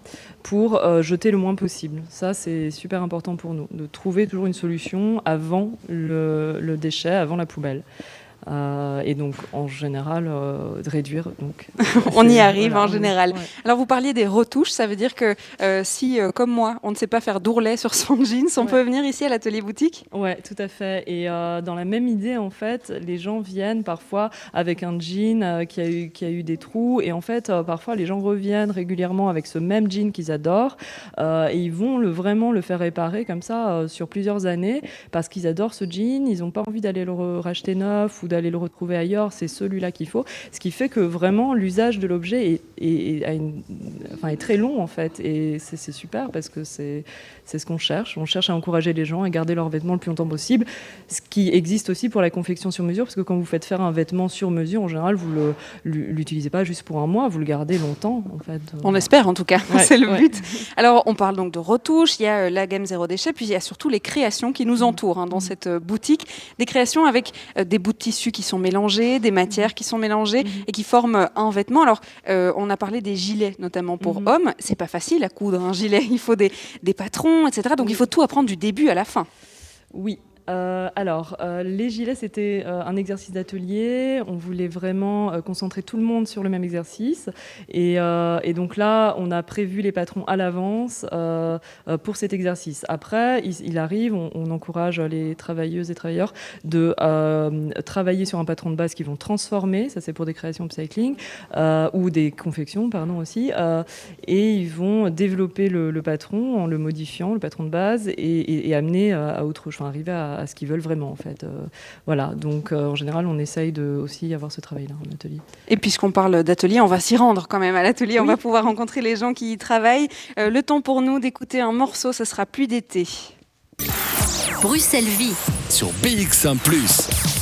pour jeter le moins possible. Ça, c'est super important pour nous, de trouver toujours une solution avant le, déchet, avant la poubelle. Euh, et donc, en général, euh, de réduire. Donc, on y arrive en général. Alors, vous parliez des retouches, ça veut dire que euh, si, comme moi, on ne sait pas faire d'ourlet sur son jeans, on peut venir ici à l'atelier boutique? Ouais, tout à fait. Et dans la même idée, en fait, les gens viennent parfois avec un jean qui, a eu, qui a eu des trous. Et en fait, parfois, les gens reviennent régulièrement avec ce même jean qu'ils adorent. et ils vont le, vraiment le faire réparer comme ça sur plusieurs années parce qu'ils adorent ce jean. Ils n'ont pas envie d'aller le racheter neuf ou d'aller le retrouver ailleurs, c'est celui-là qu'il faut. Ce qui fait que vraiment l'usage de l'objet est, enfin, est très long en fait. Et c'est super parce que c'est ce qu'on cherche. On cherche à encourager les gens à garder leurs vêtements le plus longtemps possible. Ce qui existe aussi pour la confection sur mesure, parce que quand vous faites faire un vêtement sur mesure, en général, vous ne l'utilisez pas juste pour un mois, vous le gardez longtemps en fait. On espère en tout cas, c'est le but. Alors on parle donc de retouches, il y a euh, la gamme zéro déchet, puis il y a surtout les créations qui nous entourent hein, dans mmh. cette euh, boutique. Des créations avec euh, des bouts de tissu qui sont mélangés, des matières qui sont mélangées mhm. et qui forment un vêtement. Alors, euh, on a parlé des gilets, notamment pour mhm. hommes. C'est pas facile à coudre un gilet. Il faut des, des patrons, etc. Donc, il faut tout apprendre du début à la fin. Oui, euh, alors, euh, les gilets, c'était euh, un exercice d'atelier. On voulait vraiment concentrer tout le monde sur le même exercice. Et, donc là, on a prévu les patrons à l'avance pour cet exercice. Après, il, arrive, on, encourage les travailleuses et travailleurs de travailler sur un patron de base qu'ils vont transformer. Ça, c'est pour des créations upcycling ou des confections, pardon, aussi. et ils vont développer le, patron en le modifiant, le patron de base, et, amener à, autre chose, enfin, arriver à à, ce qu'ils veulent vraiment en fait. Euh, voilà, donc euh, en général on essaye de aussi avoir ce travail-là en atelier. Et puisqu'on parle d'atelier, on va s'y rendre quand même à l'atelier, on va pouvoir rencontrer les gens qui y travaillent. Euh, le temps pour nous d'écouter un morceau, ce sera plus d'été. Bruxelles Vie sur BX1 ⁇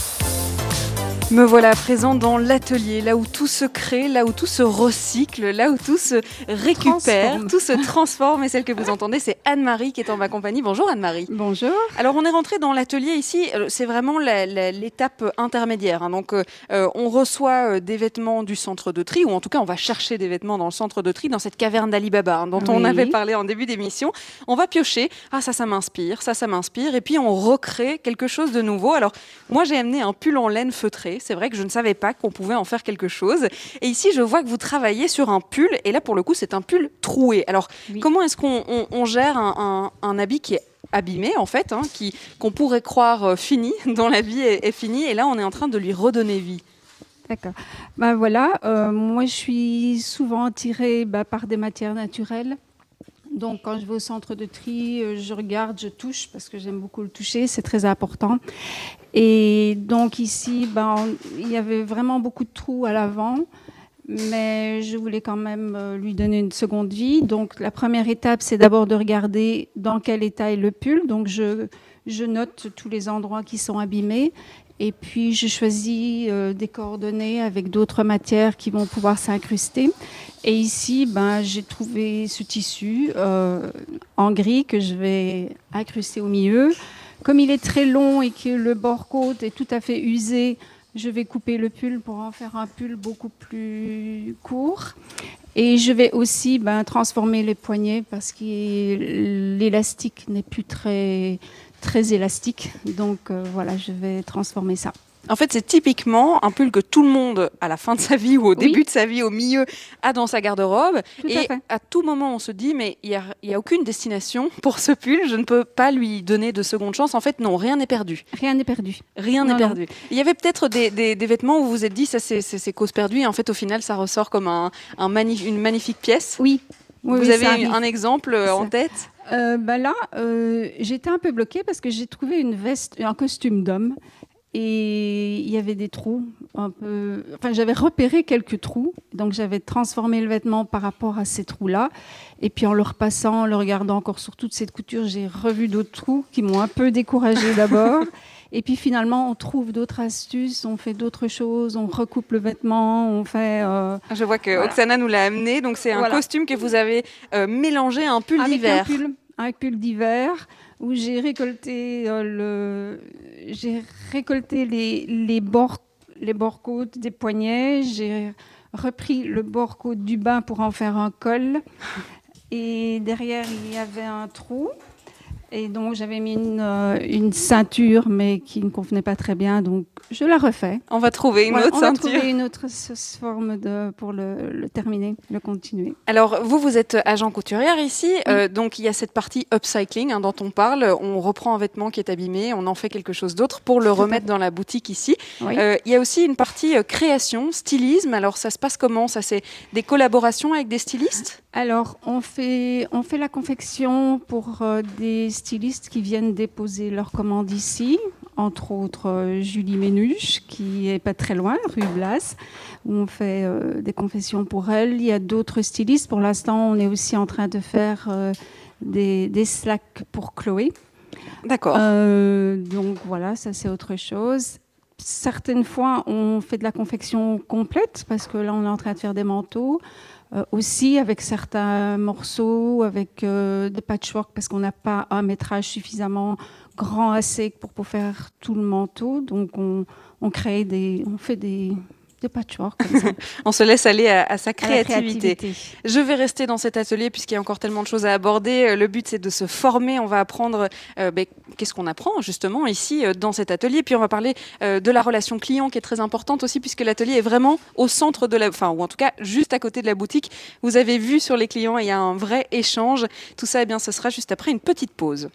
me voilà présent dans l'atelier, là où tout se crée, là où tout se recycle, là où tout se récupère, tout se transforme. Et celle que vous entendez, c'est Anne-Marie qui est en ma compagnie. Bonjour Anne-Marie. Bonjour. Alors on est rentré dans l'atelier ici, euh, c'est vraiment l'étape intermédiaire. Hein. Donc euh, euh, on reçoit des vêtements du centre de tri, ou en tout cas on va chercher des vêtements dans le centre de tri, dans cette caverne d'Alibaba hein, dont on avait parlé en début d'émission. On va piocher, ah ça ça m'inspire, ça ça m'inspire, et puis on recrée quelque chose de nouveau. Alors moi j'ai amené un pull en laine feutré c'est vrai que je ne savais pas qu'on pouvait en faire quelque chose. Et ici, je vois que vous travaillez sur un pull. Et là, pour le coup, c'est un pull troué. Alors, comment est-ce qu'on gère un, habit qui est abîmé en fait, hein, qui qu'on pourrait croire euh, fini, dont la vie est, finie, et là on est en train de lui redonner vie? D'accord. Ben voilà, euh, moi je suis souvent attirée bah, par des matières naturelles. Donc, quand je vais au centre de tri, euh, je regarde, je touche parce que j'aime beaucoup le toucher, c'est très important. Et donc ici, ben, il y avait vraiment beaucoup de trous à l'avant, mais je voulais quand même euh, lui donner une seconde vie. Donc, la première étape, c'est d'abord de regarder dans quel état est le pull. Donc, je, je note tous les endroits qui sont abîmés et puis, je choisis euh, des coordonnées avec d'autres matières qui vont pouvoir s'incruster. Et ici, ben, j'ai trouvé ce tissu euh, en gris que je vais incruster au milieu. Comme il est très long et que le bord côte est tout à fait usé, Je vais couper le pull pour en faire un pull beaucoup plus court. Et je vais aussi ben, transformer les poignets parce que l'élastique n'est plus très, très élastique. Donc euh, voilà, je vais transformer ça. En fait, c'est typiquement un pull que tout le monde, à la fin de sa vie ou au début de sa vie, au milieu, a dans sa garde-robe. Et à, tout moment, on se dit, mais il n'y a, a, aucune destination pour ce pull, je ne peux pas lui donner de seconde chance. En fait, non, rien n'est perdu. Rien n'est perdu. Rien n'est perdu. Il y avait peut-être des, des, vêtements où vous vous êtes dit, ça c'est cause perdue, et en fait, au final, ça ressort comme un, un une magnifique pièce. Oui. vous avez un exemple euh, en tête euh, bah là, euh, j'étais un peu bloquée parce que j'ai trouvé une veste, un costume d'homme et il y avait des trous un peu. Enfin, j'avais repéré quelques trous, donc j'avais transformé le vêtement par rapport à ces trous-là. Et puis en le repassant, en le regardant encore sur toute cette couture, j'ai revu d'autres trous qui m'ont un peu découragée d'abord. Et puis finalement, on trouve d'autres astuces, on fait d'autres choses, on recoupe le vêtement, on fait. Euh, Je vois que Oksana nous l'a amené, donc c'est un costume que vous avez euh, mélangé à un pull d'hiver. Un pull d'hiver où j'ai récolté euh, le, j'ai récolté les, les bords, les bords côtes des poignets, j'ai repris le bord côte du bas pour en faire un col, et derrière il y avait un trou. Et donc j'avais mis une, euh, une, ceinture, mais qui ne convenait pas très bien, donc je la refais. On va trouver une autre ceinture. On va trouver une autre forme de, pour le, terminer, le continuer. Alors vous, vous êtes agent couturière ici, euh, donc il y a cette partie upcycling hein, dont on parle. On reprend un vêtement qui est abîmé, on en fait quelque chose d'autre pour le remettre dans la boutique ici. Euh, il y a aussi une partie création, stylisme. Alors ça se passe comment? Ça c'est des collaborations avec des stylistes? Alors on fait, on fait la confection pour des stylistes qui viennent déposer leurs commandes ici, entre autres euh, Julie Ménuche, qui est pas très loin, rue Blas, où on fait euh, des confessions pour elle. Il y a d'autres stylistes. Pour l'instant, on est aussi en train de faire euh, des, des, slacks pour Chloé. D'accord. donc voilà, ça c'est autre chose. Certaines fois, on fait de la confection complète, parce que là, on est en train de faire des manteaux. Euh, aussi avec certains morceaux, avec euh, des patchwork, parce qu'on n'a pas un métrage suffisamment grand assez pour, pour faire tout le manteau. Donc on, on crée des, on fait des, patchwork. on se laisse aller à, sa créativité. Je vais rester dans cet atelier puisqu'il y a encore tellement de choses à aborder. Euh, le but, c'est de se former. On va apprendre euh, ben, qu'est-ce qu'on apprend justement ici euh, dans cet atelier. Puis on va parler de la relation client qui est très importante aussi puisque l'atelier est vraiment au centre de la, enfin ou en tout cas juste à côté de la boutique. Vous avez vu sur les clients, il y a un vrai échange. Tout ça, eh bien, ce sera juste après une petite pause.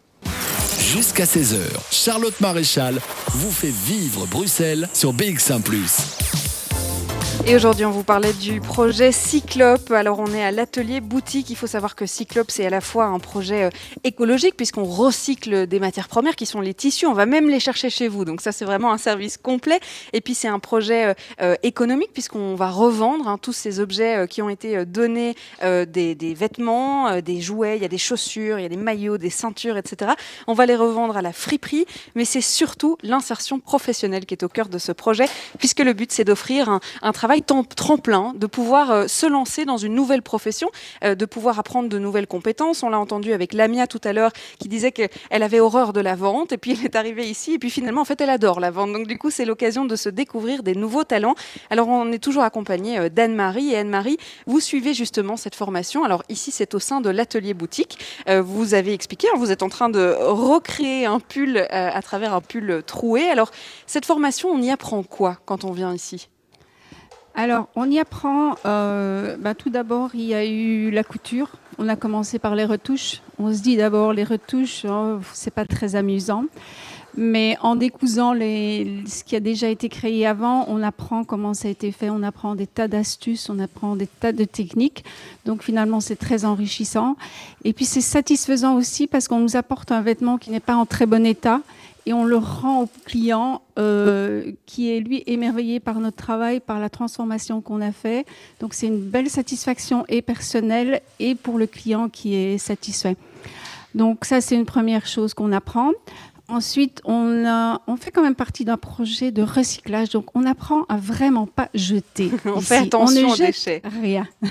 Jusqu'à 16h, Charlotte Maréchal vous fait vivre Bruxelles sur BX1 ⁇ et aujourd'hui, on vous parlait du projet Cyclope. Alors, on est à l'atelier boutique. Il faut savoir que Cyclope, c'est à la fois un projet euh, écologique, puisqu'on recycle des matières premières qui sont les tissus. On va même les chercher chez vous. Donc, ça, c'est vraiment un service complet. Et puis, c'est un projet euh, euh, économique, puisqu'on va revendre hein, tous ces objets qui ont été donnés, des, vêtements, des jouets, il y a des chaussures, il y a des maillots, des ceintures, etc. On va les revendre à la friperie. Mais c'est surtout l'insertion professionnelle qui est au cœur de ce projet, puisque le but, c'est d'offrir un travail tremplin, de pouvoir euh, se lancer dans une nouvelle profession, euh, de pouvoir apprendre de nouvelles compétences. On l'a entendu avec Lamia tout à l'heure qui disait qu'elle avait horreur de la vente et puis elle est arrivée ici et puis finalement en fait elle adore la vente. Donc du coup c'est l'occasion de se découvrir des nouveaux talents. Alors on est toujours accompagné euh, d'Anne-Marie et Anne-Marie, vous suivez justement cette formation. Alors ici c'est au sein de l'atelier boutique. vous avez expliqué, hein, vous êtes en train de recréer un pull à travers un pull troué. Alors cette formation on y apprend quoi quand on vient ici? Alors, on y apprend. Euh, bah, tout d'abord, il y a eu la couture. On a commencé par les retouches. On se dit d'abord les retouches, oh, c'est pas très amusant. Mais en décousant les, ce qui a déjà été créé avant, on apprend comment ça a été fait, on apprend des tas d'astuces, on apprend des tas de techniques. Donc finalement, c'est très enrichissant. Et puis c'est satisfaisant aussi parce qu'on nous apporte un vêtement qui n'est pas en très bon état et on le rend au client euh, qui est lui émerveillé par notre travail, par la transformation qu'on a fait. Donc c'est une belle satisfaction et personnelle et pour le client qui est satisfait. Donc ça c'est une première chose qu'on apprend. Ensuite, on, a, on fait quand même partie d'un projet de recyclage, donc on apprend à vraiment pas jeter. on ici. fait attention on ne aux jette déchets. Rien.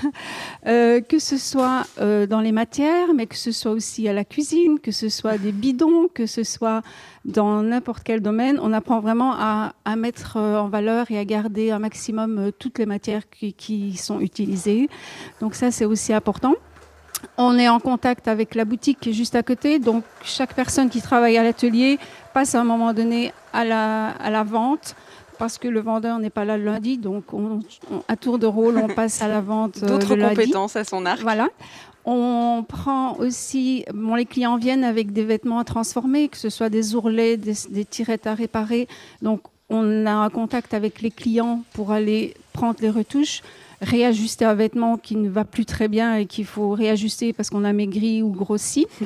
Euh, que ce soit euh, dans les matières, mais que ce soit aussi à la cuisine, que ce soit des bidons, que ce soit dans n'importe quel domaine, on apprend vraiment à, à mettre euh, en valeur et à garder un maximum euh, toutes les matières qui, qui sont utilisées. Donc ça, c'est aussi important. On est en contact avec la boutique qui est juste à côté, donc chaque personne qui travaille à l'atelier passe à un moment donné à la, à la vente parce que le vendeur n'est pas là le lundi, donc on- on- à tour de rôle, on passe à la vente. euh, D'autres lundi. compétences à son arc. Voilà. On prend aussi, bon, les clients viennent avec des vêtements à transformer, que ce soit des ourlets, des, des tirettes à réparer. Donc, on a un contact avec les clients pour aller prendre les retouches, réajuster un vêtement qui ne va plus très bien et qu'il faut réajuster parce qu'on a maigri ou grossi.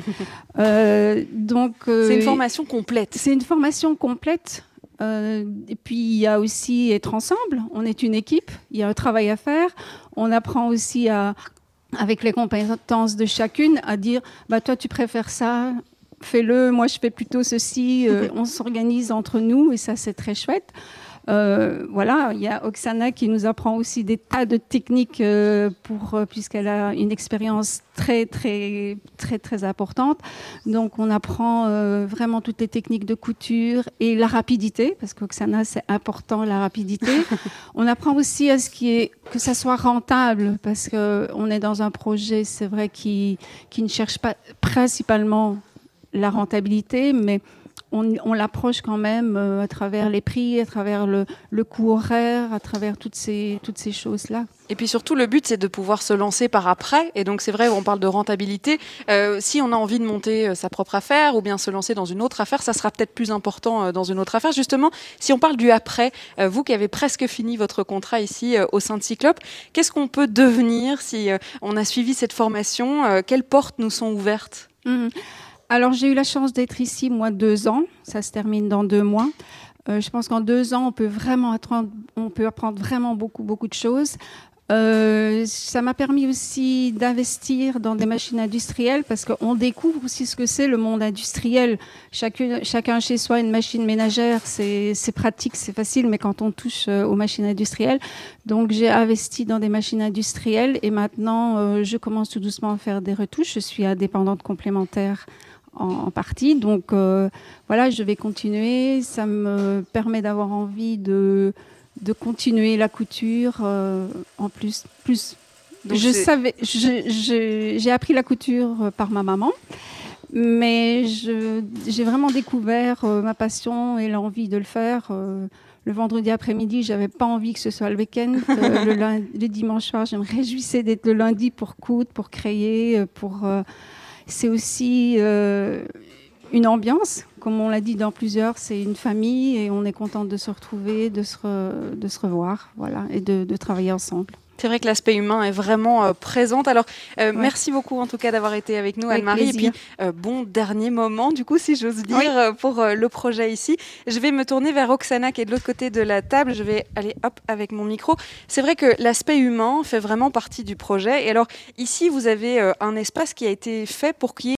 Euh, donc, euh, C'est une formation complète. C'est une formation complète. Euh, et puis il y a aussi être ensemble. On est une équipe. Il y a un travail à faire. On apprend aussi à, avec les compétences de chacune, à dire bah toi tu préfères ça, fais-le. Moi je fais plutôt ceci. Euh, on s'organise entre nous et ça c'est très chouette. Euh, voilà, il y a Oksana qui nous apprend aussi des tas de techniques euh, pour euh, puisqu'elle a une expérience très très très très importante. Donc on apprend euh, vraiment toutes les techniques de couture et la rapidité parce qu'Oksana c'est important la rapidité. on apprend aussi à ce qui est que ça soit rentable parce que on est dans un projet c'est vrai qui qui ne cherche pas principalement la rentabilité mais on, on l'approche quand même euh, à travers les prix, à travers le, le coût horaire, à travers toutes ces, toutes ces choses-là. Et puis surtout, le but, c'est de pouvoir se lancer par après. Et donc, c'est vrai, on parle de rentabilité. Euh, si on a envie de monter euh, sa propre affaire ou bien se lancer dans une autre affaire, ça sera peut-être plus important dans une autre affaire. Justement, si on parle du après, vous qui avez presque fini votre contrat ici au sein de Cyclope, qu'est-ce qu'on peut devenir si on a suivi cette formation Quelles portes nous sont ouvertes? Mhm. Alors j'ai eu la chance d'être ici, moi, deux ans. Ça se termine dans deux mois. Euh, je pense qu'en deux ans, on peut vraiment apprendre, on peut apprendre vraiment beaucoup, beaucoup de choses. Euh, ça m'a permis aussi d'investir dans des machines industrielles parce qu'on découvre aussi ce que c'est le monde industriel. Chacun chez soi, une machine ménagère, c'est pratique, c'est facile, mais quand on touche euh, aux machines industrielles, donc j'ai investi dans des machines industrielles et maintenant je commence tout doucement à faire des retouches. Je suis indépendante complémentaire en, en partie, donc euh, voilà, je vais continuer. Ça me permet d'avoir envie de de continuer la couture euh, en plus plus Donc je savais j'ai appris la couture euh, par ma maman mais j'ai vraiment découvert euh, ma passion et l'envie de le faire euh, le vendredi après-midi, j'avais pas envie que ce soit le week-end. Euh, le, dimanche soir, je me réjouissais d'être le lundi pour coudre, pour créer, euh, pour. C'est aussi euh, une ambiance, comme on l'a dit dans plusieurs, c'est une famille et on est contente de se retrouver, de se, de se revoir, voilà, et de travailler ensemble. C'est vrai que l'aspect humain est vraiment euh, présent. Alors, euh, merci beaucoup en tout cas d'avoir été avec nous, Avec Anne-Marie. Et puis, euh, bon dernier moment, du coup, si j'ose dire, Oui. pour le projet ici. Je vais me tourner vers Oksana qui est de l'autre côté de la table. Je vais aller hop avec mon micro. C'est vrai que l'aspect humain fait vraiment partie du projet. Et alors, ici, vous avez un espace qui a été fait pour qu'il y ait